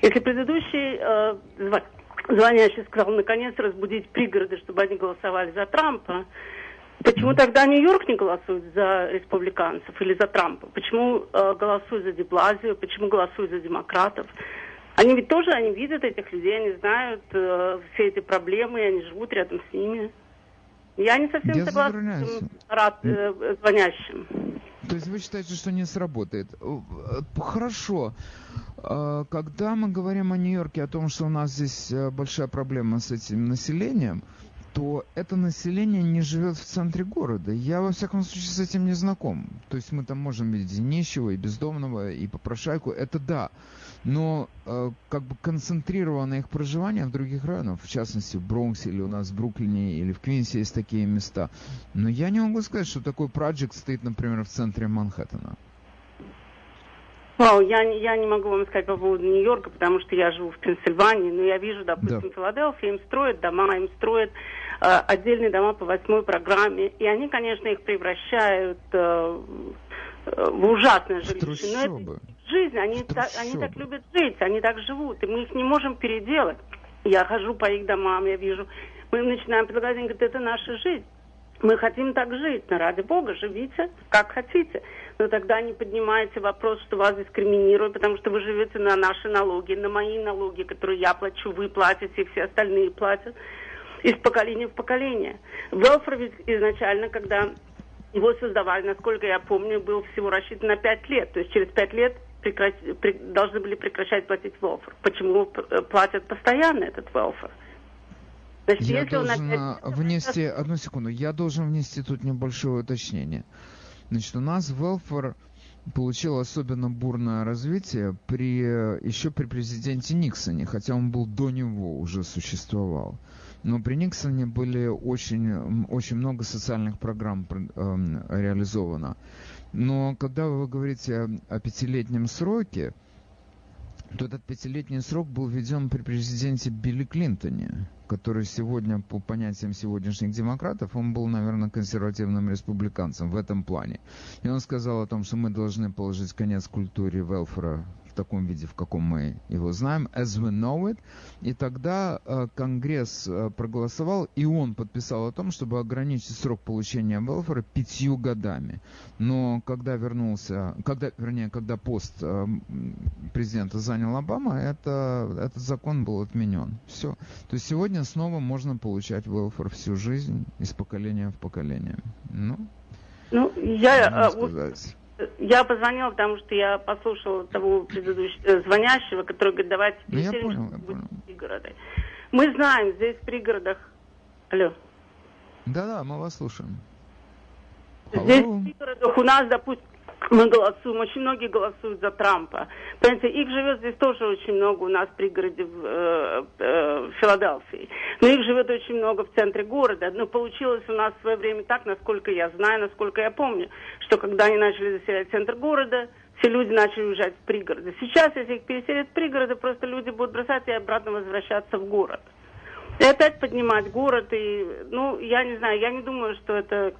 Если предыдущий э, звонящий сказал, наконец, разбудить пригороды, чтобы они голосовали за Трампа, почему тогда Нью-Йорк не голосует за республиканцев или за Трампа? Почему э, голосуют за Деблазию? Почему голосуют за демократов? Они ведь тоже, они видят этих людей, они знают э, все эти проблемы, и они живут рядом с ними. Я не совсем Я согласна с рад, э, звонящим. То есть вы считаете, что не сработает? Э, хорошо. А, когда мы говорим о Нью-Йорке, о том, что у нас здесь э, большая проблема с этим населением, то это население не живет в центре города. Я, во всяком случае, с этим не знаком. То есть мы там можем видеть и нищего, и бездомного, и попрошайку, это да. Но э, как бы концентрированное их проживание в других районах, в частности в Бронксе или у нас в Бруклине или в Квинсе есть такие места. Но я не могу сказать, что такой проект стоит, например, в центре Манхэттена. Вау, я, я не могу вам сказать по поводу Нью-Йорка, потому что я живу в Пенсильвании, но я вижу, допустим, да. Филадельфия, им строят дома, им строят э, отдельные дома по восьмой программе, и они, конечно, их превращают э, в ужасное жилище. Но это жизнь, они так, они так любят жить, они так живут, и мы их не можем переделать. Я хожу по их домам, я вижу, мы начинаем предлагать, они говорят, это наша жизнь. Мы хотим так жить, но ради Бога, живите как хотите. Но тогда не поднимаете вопрос, что вас дискриминируют, потому что вы живете на наши налоги, на мои налоги, которые я плачу, вы платите, и все остальные платят из поколения в поколение. Велфер ведь изначально, когда его создавали, насколько я помню, был всего рассчитан на пять лет. То есть через пять лет прекрати, при, должны были прекращать платить велфер. Почему платят постоянно этот велфер? Значит, я должен опять... внести, одну секунду, я должен внести тут небольшое уточнение. Значит, у нас welfare получил особенно бурное развитие при, еще при президенте Никсоне, хотя он был до него, уже существовал. Но при Никсоне были очень, очень много социальных программ э, реализовано. Но когда вы говорите о, пятилетнем сроке, то этот пятилетний срок был введен при президенте Билли Клинтоне который сегодня, по понятиям сегодняшних демократов, он был, наверное, консервативным республиканцем в этом плане. И он сказал о том, что мы должны положить конец культуре велфора таком виде, в каком мы его знаем, as we know it. И тогда э, Конгресс э, проголосовал, и он подписал о том, чтобы ограничить срок получения велфора пятью годами. Но когда вернулся, когда, вернее, когда пост э, президента занял Обама, это, этот закон был отменен. Все. То есть сегодня снова можно получать велфор всю жизнь, из поколения в поколение. Ну, ну я, сказать. Я позвонила, потому что я послушала того предыдущего э, звонящего, который говорит, давайте ну, переселимся в пригороды. Мы знаем, здесь в пригородах... Алло. Да-да, мы вас слушаем. Здесь в пригородах у нас, допустим, мы голосуем, очень многие голосуют за Трампа. Понимаете, их живет здесь тоже очень много у нас в пригороде в, э, э, в Филадельфии. Но их живет очень много в центре города. Но получилось у нас в свое время так, насколько я знаю, насколько я помню, что когда они начали заселять центр города, все люди начали уезжать в пригороды. Сейчас, если их переселят в пригороды, просто люди будут бросать и обратно возвращаться в город. И опять поднимать город. И, ну, я не знаю, я не думаю, что это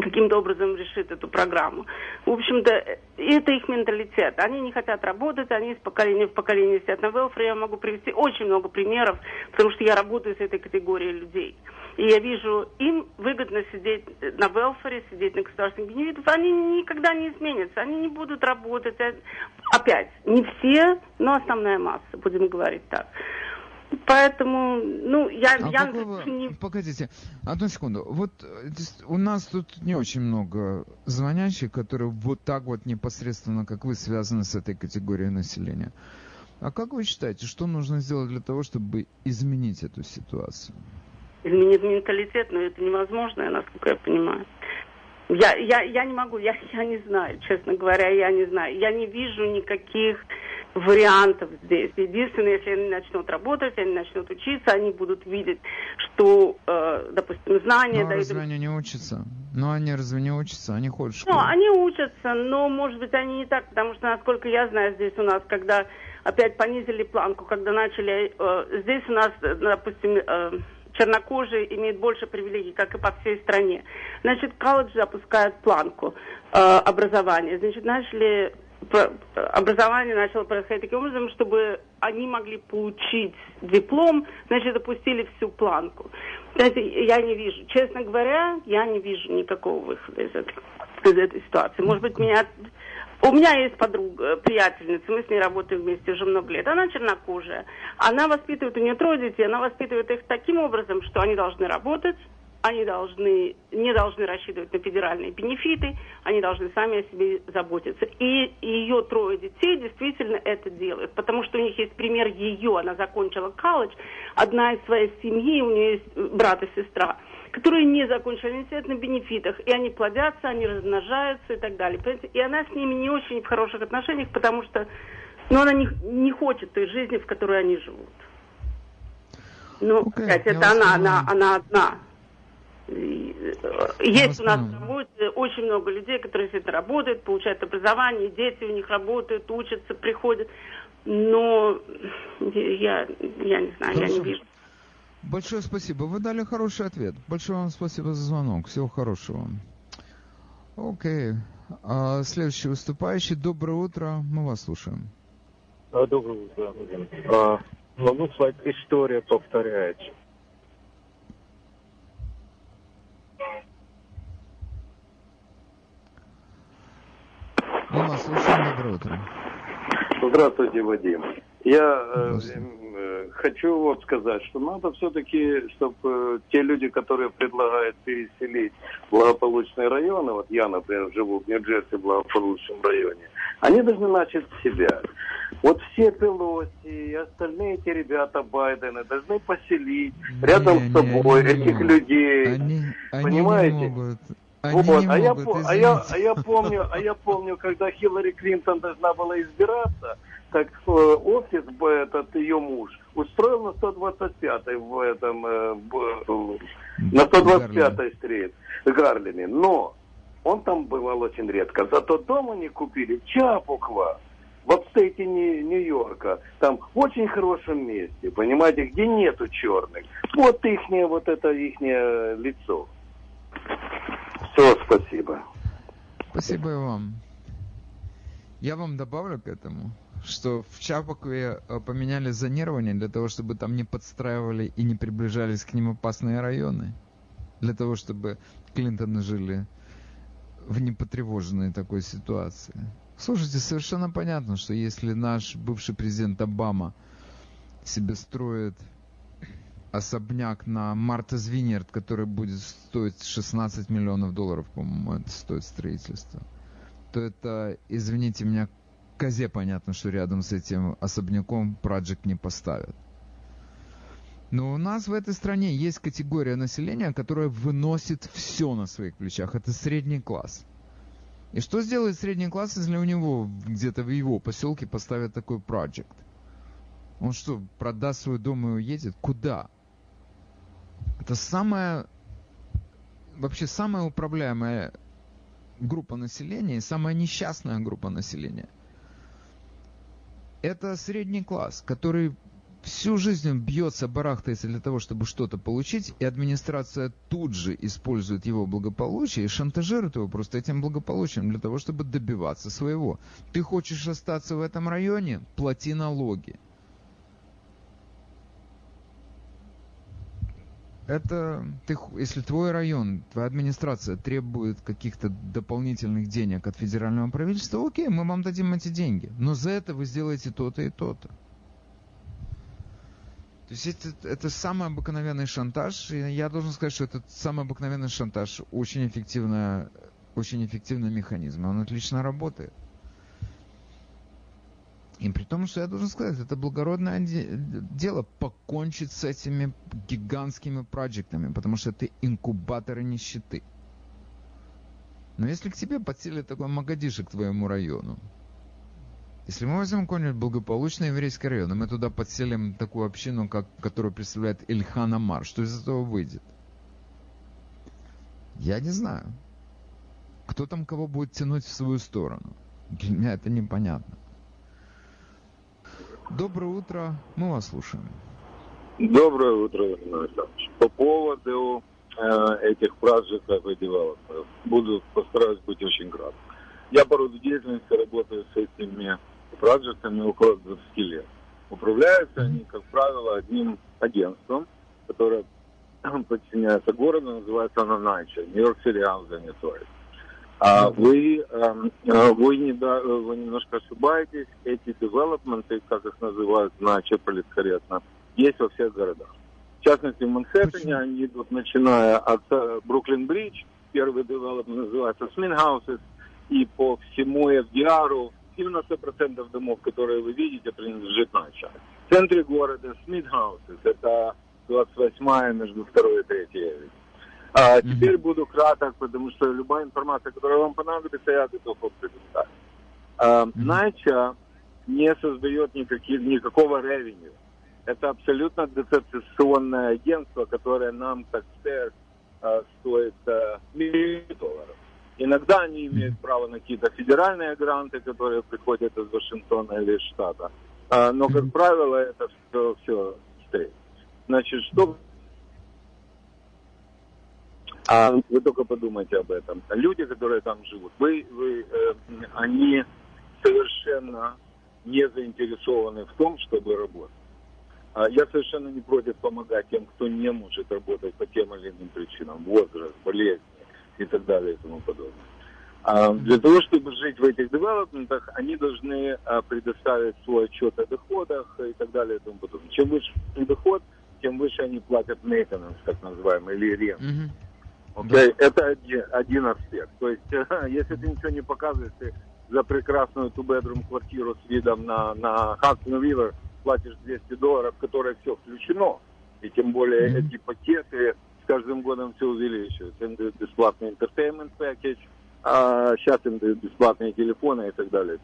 каким-то образом решит эту программу. В общем-то, это их менталитет. Они не хотят работать, они из поколения в поколение сидят на велфере. Я могу привести очень много примеров, потому что я работаю с этой категорией людей. И я вижу, им выгодно сидеть на велфере, сидеть на государственных бенефитах. Они никогда не изменятся, они не будут работать. Опять, не все, но основная масса, будем говорить так. Поэтому, ну, я... А я вы... не... Погодите, одну секунду. Вот э, у нас тут не очень много звонящих, которые вот так вот непосредственно, как вы, связаны с этой категорией населения. А как вы считаете, что нужно сделать для того, чтобы изменить эту ситуацию? Изменить менталитет, но это невозможно, насколько я понимаю. Я, я, я не могу, я, я не знаю, честно говоря, я не знаю. Я не вижу никаких вариантов здесь. Единственное, если они начнут работать, они начнут учиться, они будут видеть, что, э, допустим, знания... Но да, разве они не учатся? Но они разве не учатся? Они ходят в школу. Ну, они учатся, но, может быть, они не так, потому что, насколько я знаю, здесь у нас, когда опять понизили планку, когда начали... Э, здесь у нас, допустим... Э, чернокожие имеют больше привилегий, как и по всей стране. Значит, колледжи опускают планку э, образования. Значит, начали образование начало происходить таким образом, чтобы они могли получить диплом, значит, опустили всю планку. Знаете, я не вижу, честно говоря, я не вижу никакого выхода из этой, из этой ситуации. Может быть, меня... У меня есть подруга, приятельница, мы с ней работаем вместе уже много лет. Она чернокожая. Она воспитывает, у нее трое детей, она воспитывает их таким образом, что они должны работать, они должны, не должны рассчитывать на федеральные бенефиты, они должны сами о себе заботиться. И ее трое детей действительно это делают, потому что у них есть пример ее, она закончила колледж, одна из своей семьи, у нее есть брат и сестра, которые не закончили, они сидят на бенефитах, и они плодятся, они размножаются и так далее. Понимаете? И она с ними не очень в хороших отношениях, потому что ну, она не, не хочет той жизни, в которой они живут. Ну, okay, опять, это она, она, она одна. Есть у нас работе очень много людей, которые все это работают, получают образование, дети у них работают, учатся, приходят. Но я, я не знаю, Хорошо. я не вижу. Большое спасибо. Вы дали хороший ответ. Большое вам спасибо за звонок. Всего хорошего. Окей. А, следующий выступающий. Доброе утро. Мы вас слушаем. А, доброе утро. А, ну, история повторяется. Мы вас слушаем. Доброе утро. Здравствуйте, Вадим. Я э, э, хочу вот сказать, что надо все-таки, чтобы э, те люди, которые предлагают переселить благополучные районы, вот я, например, живу в Нью-Джерси в благополучном районе, они должны начать с себя. Вот все Пелоси и остальные эти ребята Байдена должны поселить не, рядом с собой этих могут. людей. Они, Понимаете? Они не могут. Они вот, а, я, а, я, а я помню, а я помню, когда Хиллари Клинтон должна была избираться, так э, офис этот ее муж устроил на 125-й в этом э, на 125-й стрит Гарлеме. Но он там бывал очень редко. Зато дом они купили Чапуква, в апстейте Нью-Йорка. Там в очень хорошем месте, понимаете, где нету черных. Вот ихнее, вот это ихнее лицо. Все, спасибо. Спасибо вам. Я вам добавлю к этому, что в Чапакове э, поменяли зонирование для того, чтобы там не подстраивали и не приближались к ним опасные районы. Для того, чтобы Клинтоны жили в непотревоженной такой ситуации. Слушайте, совершенно понятно, что если наш бывший президент Обама себе строит особняк на Мартас Винерд, который будет стоить 16 миллионов долларов, по-моему, это стоит строительство, то это, извините меня, козе понятно, что рядом с этим особняком проект не поставят. Но у нас в этой стране есть категория населения, которая выносит все на своих плечах. Это средний класс. И что сделает средний класс, если у него где-то в его поселке поставят такой проект? Он что, продаст свой дом и уедет? Куда? Это самая, вообще самая управляемая группа населения и самая несчастная группа населения. Это средний класс, который всю жизнь бьется, барахтается для того, чтобы что-то получить, и администрация тут же использует его благополучие и шантажирует его просто этим благополучием для того, чтобы добиваться своего. Ты хочешь остаться в этом районе? Плати налоги. Это ты, если твой район, твоя администрация требует каких-то дополнительных денег от федерального правительства, окей, мы вам дадим эти деньги, но за это вы сделаете то-то и то-то. То есть это, это самый обыкновенный шантаж, и я должен сказать, что этот самый обыкновенный шантаж очень эффективная, очень эффективный механизм, он отлично работает. И при том, что я должен сказать, это благородное дело покончить с этими гигантскими проектами, потому что это инкубаторы нищеты. Но если к тебе подселят такой Магадишек к твоему району, если мы возьмем какой-нибудь благополучный еврейский район, и мы туда подселим такую общину, как, которую представляет Ильхан Амар, что из этого выйдет? Я не знаю. Кто там кого будет тянуть в свою сторону? Для меня это непонятно. Доброе утро, мы вас слушаем. Доброе утро, Александрович. По поводу э, этих проектов и девелоперов, буду постараюсь быть очень кратко. Я по роду деятельности работаю с этими проектами около 20 лет. Управляются они, как правило, одним агентством, которое подчиняется городу, называется оно Найча, Нью-Йорк City Housing Authority. А вы, эм, э, вы, не, вы немножко ошибаетесь. Эти девелопменты, как их называют на политкорректно, есть во всех городах. В частности, в Манхэттене они идут, начиная от э, Бруклин-Бридж, первый девелопмент называется Смин Houses, и по всему FDR 90% домов, которые вы видите, принадлежит Нача. В центре города Смит Houses, это 28 между 2 и 3 а, mm-hmm. Теперь буду краток, потому что любая информация, которая вам понадобится, я готов предоставить. А, mm-hmm. Нача не создает никаких, никакого ревеню. Это абсолютно дотационное агентство, которое нам, как СТЭР, а, стоит а, миллион долларов. Иногда они имеют право на какие-то федеральные гранты, которые приходят из Вашингтона или из штата. А, но, как правило, это все, все стрейт. Значит, что а вы только подумайте об этом. Люди, которые там живут, вы, вы, э, они совершенно не заинтересованы в том, чтобы работать. А я совершенно не против помогать тем, кто не может работать по тем или иным причинам, возраст, болезни и так далее и тому подобное. А для того, чтобы жить в этих девелопментах, они должны а, предоставить свой отчет о доходах и так далее и тому подобное. Чем выше доход, тем выше они платят maintenance, как называемый, или рент. Mm-hmm. Okay? Да. Это один, один аспект. То есть, если ты ничего не показываешь, ты за прекрасную two-bedroom квартиру с видом на, на Hudson River платишь 200 долларов, которое все включено. И тем более mm-hmm. эти пакеты с каждым годом все увеличиваются. Им дают бесплатный entertainment package, а сейчас им дают бесплатные телефоны и так далее.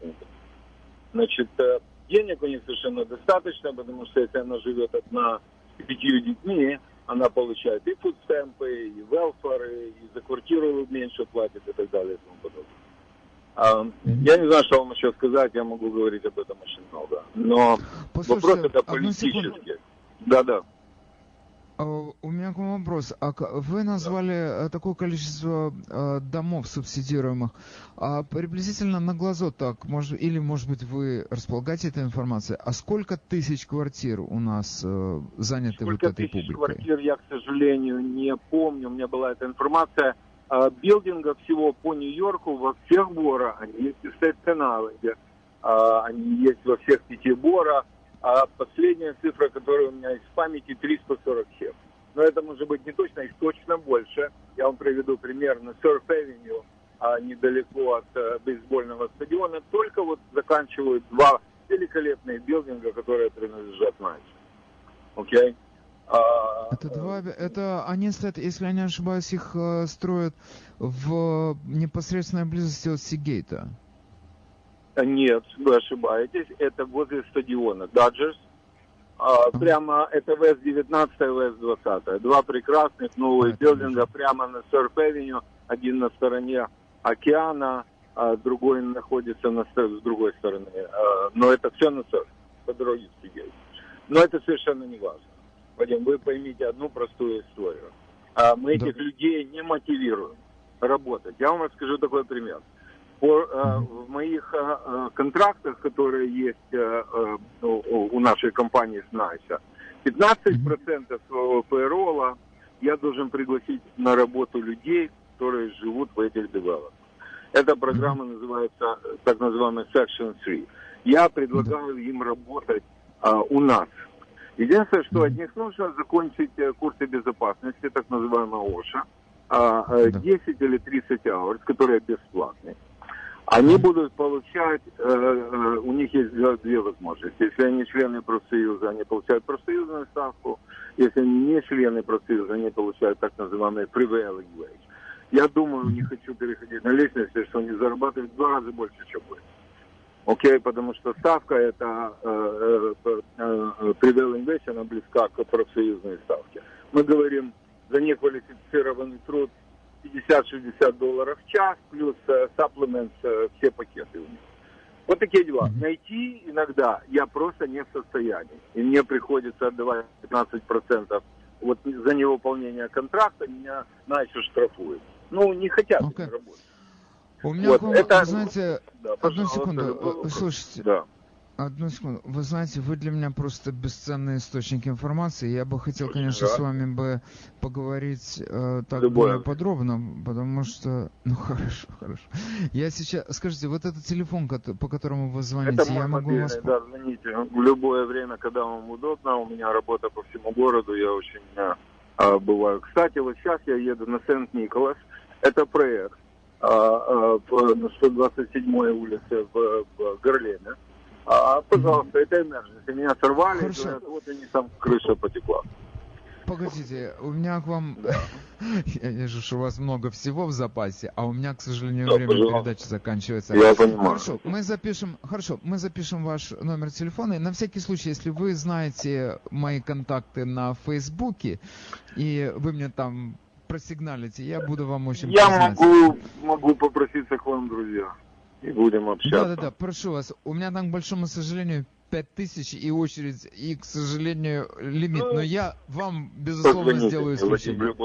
Значит, э, денег у них совершенно достаточно, потому что если она живет одна с пятью детьми, она получает и фудстемпы, и велфоры, и за квартиру меньше платит и так далее и тому подобное. А, я не знаю, что вам еще сказать, я могу говорить об этом очень много. Но Послушайте, вопрос это политический. Да-да. А, у меня к вам вопрос. А вы назвали э, такое количество э, домов субсидируемых. А приблизительно на глазок так, может, или, может быть, вы располагаете этой информацией, а сколько тысяч квартир у нас э, заняты сколько вот этой публикой? Тысяч квартир, я, к сожалению, не помню. У меня была эта информация. А, билдинга всего по Нью-Йорку во всех Бора, они есть в Стейт-Каналенде, а, они есть во всех пяти Бора. А последняя цифра, которая у меня в памяти, 347. Но это может быть не точно, их точно больше. Я вам приведу пример на Avenue, а недалеко от а, бейсбольного стадиона. Только вот заканчивают два великолепные билдинга, которые принадлежат Найс. Окей? Okay? А, это два, это они стоят, если я не ошибаюсь, их э, строят в непосредственной близости от Сигейта. Нет, вы ошибаетесь. Это возле стадиона Даджерс. А, прямо это ВС-19 и ВС-20. Два прекрасных новых building а прямо на Surf Avenue. Один на стороне океана, а другой находится на, с другой стороны. А, но это все на Surf, по дороге в Сигей. Но это совершенно не важно. Вадим, вы поймите одну простую историю. А мы этих да. людей не мотивируем работать. Я вам расскажу такой пример. По, э, в моих э, контрактах, которые есть э, э, у нашей компании с Найса, 15% своего пейролла я должен пригласить на работу людей, которые живут в этих девелопах. Эта программа называется так называемый Section 3. Я предлагаю им работать а, у нас. Единственное, что от них нужно закончить э, курсы безопасности, так называемые ОША, а, 10 э, или 30 hours, которые бесплатные. Они будут получать, э, э, у них есть две возможности. Если они члены профсоюза, они получают профсоюзную ставку. Если они не члены профсоюза, они получают так называемый prevailing wage. Я думаю, не хочу переходить на лестницу, что они зарабатывают в два раза больше, чем вы. Окей, okay, потому что ставка это э, э, э, prevailing wage, она близка к профсоюзной ставке. Мы говорим за неквалифицированный труд 50-60 долларов в час, плюс э, supplements, э, все пакеты у них. Вот такие дела. Найти иногда я просто не в состоянии. И мне приходится отдавать 15% вот за невыполнение контракта, меня начали штрафуют. Ну, не хотят okay. работать. У меня вот, к вам, это... знаете, да, одну секунду, слушайте. Да. Одну секунду. Вы знаете, вы для меня просто бесценный источник информации. Я бы хотел, конечно, рад. с вами бы поговорить э, так Любое. более подробно, потому что... Ну, хорошо, хорошо. Я сейчас... Скажите, вот этот телефон, по которому вы звоните, Это я могу мобильный, вас... Да, звоните. В любое время, когда вам удобно. У меня работа по всему городу, я очень а, бываю. Кстати, вот сейчас я еду на Сент-Николас. Это проект а, а, на 127 улице в, в Гарлеме. А, пожалуйста, это emergency. Меня сорвали, Хорошо. говорят, вот они там крыша потекла. Погодите, у меня к вам... Я вижу, что у вас много всего в запасе, а у меня, к сожалению, да, время пожалуйста. передачи заканчивается. Я понимаю. Хорошо, мы запишем, хорошо, мы запишем ваш номер телефона. И на всякий случай, если вы знаете мои контакты на Фейсбуке, и вы мне там просигналите, я буду вам очень Я могу, могу попроситься к вам, друзья и будем общаться. Да, да, да, прошу вас. У меня там, к большому сожалению, пять тысяч и очередь, и, к сожалению, лимит. Ну, Но я вам, безусловно, сделаю исключение.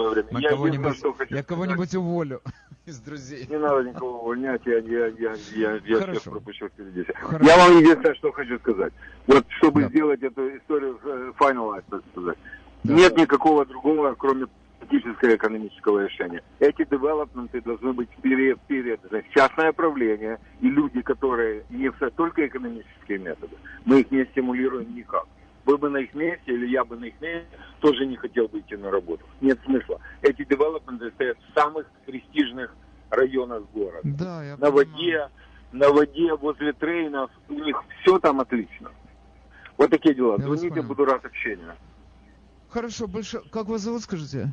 Я кого-нибудь, я кого-нибудь уволю из друзей. Не надо никого увольнять, я, я, я, я, я Хорошо. всех пропущу впереди. Хорошо. Я вам единственное, что хочу сказать. Вот, чтобы да. сделать эту историю finalize, так сказать. Да, Нет никакого другого, кроме политическое экономического решения. Эти девелопменты должны быть перед, перед частное правление и люди, которые не все только экономические методы. Мы их не стимулируем никак. Вы бы на их месте, или я бы на их месте, тоже не хотел бы идти на работу. Нет смысла. Эти девелопменты стоят в самых престижных районах города. Да, я на понимаю. воде, на воде, возле трейнов, у них все там отлично. Вот такие дела. Я Звоните, буду рад общению. Хорошо, больше. Как вас зовут, скажите?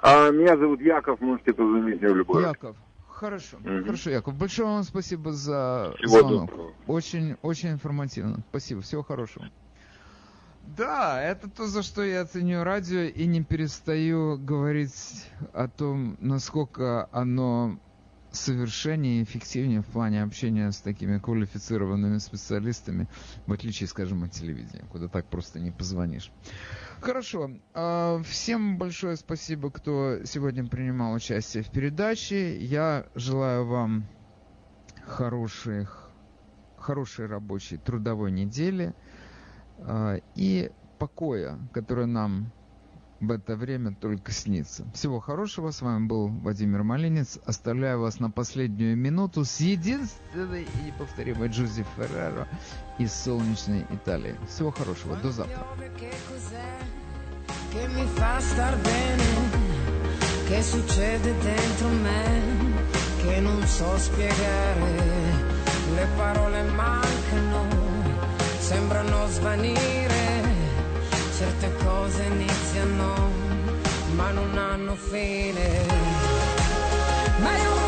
А меня зовут Яков, можете позвонить мне в любой Яков. Хорошо, угу. хорошо, Яков. Большое вам спасибо за Всего звонок. Доброго. Очень, очень информативно. Спасибо, всего хорошего. Да, это то, за что я ценю радио и не перестаю говорить о том, насколько оно совершеннее и эффективнее в плане общения с такими квалифицированными специалистами, в отличие, скажем, от телевидения, куда так просто не позвонишь. Хорошо. А, всем большое спасибо, кто сегодня принимал участие в передаче. Я желаю вам хороших, хорошей рабочей трудовой недели а, и покоя, который нам в это время только снится. Всего хорошего. С вами был Владимир Малинец. Оставляю вас на последнюю минуту с единственной и неповторимой Джузи Ферреро из солнечной Италии. Всего хорошего. До завтра. Sembrano svanire certe cose iniziano ma non hanno fine. Ma io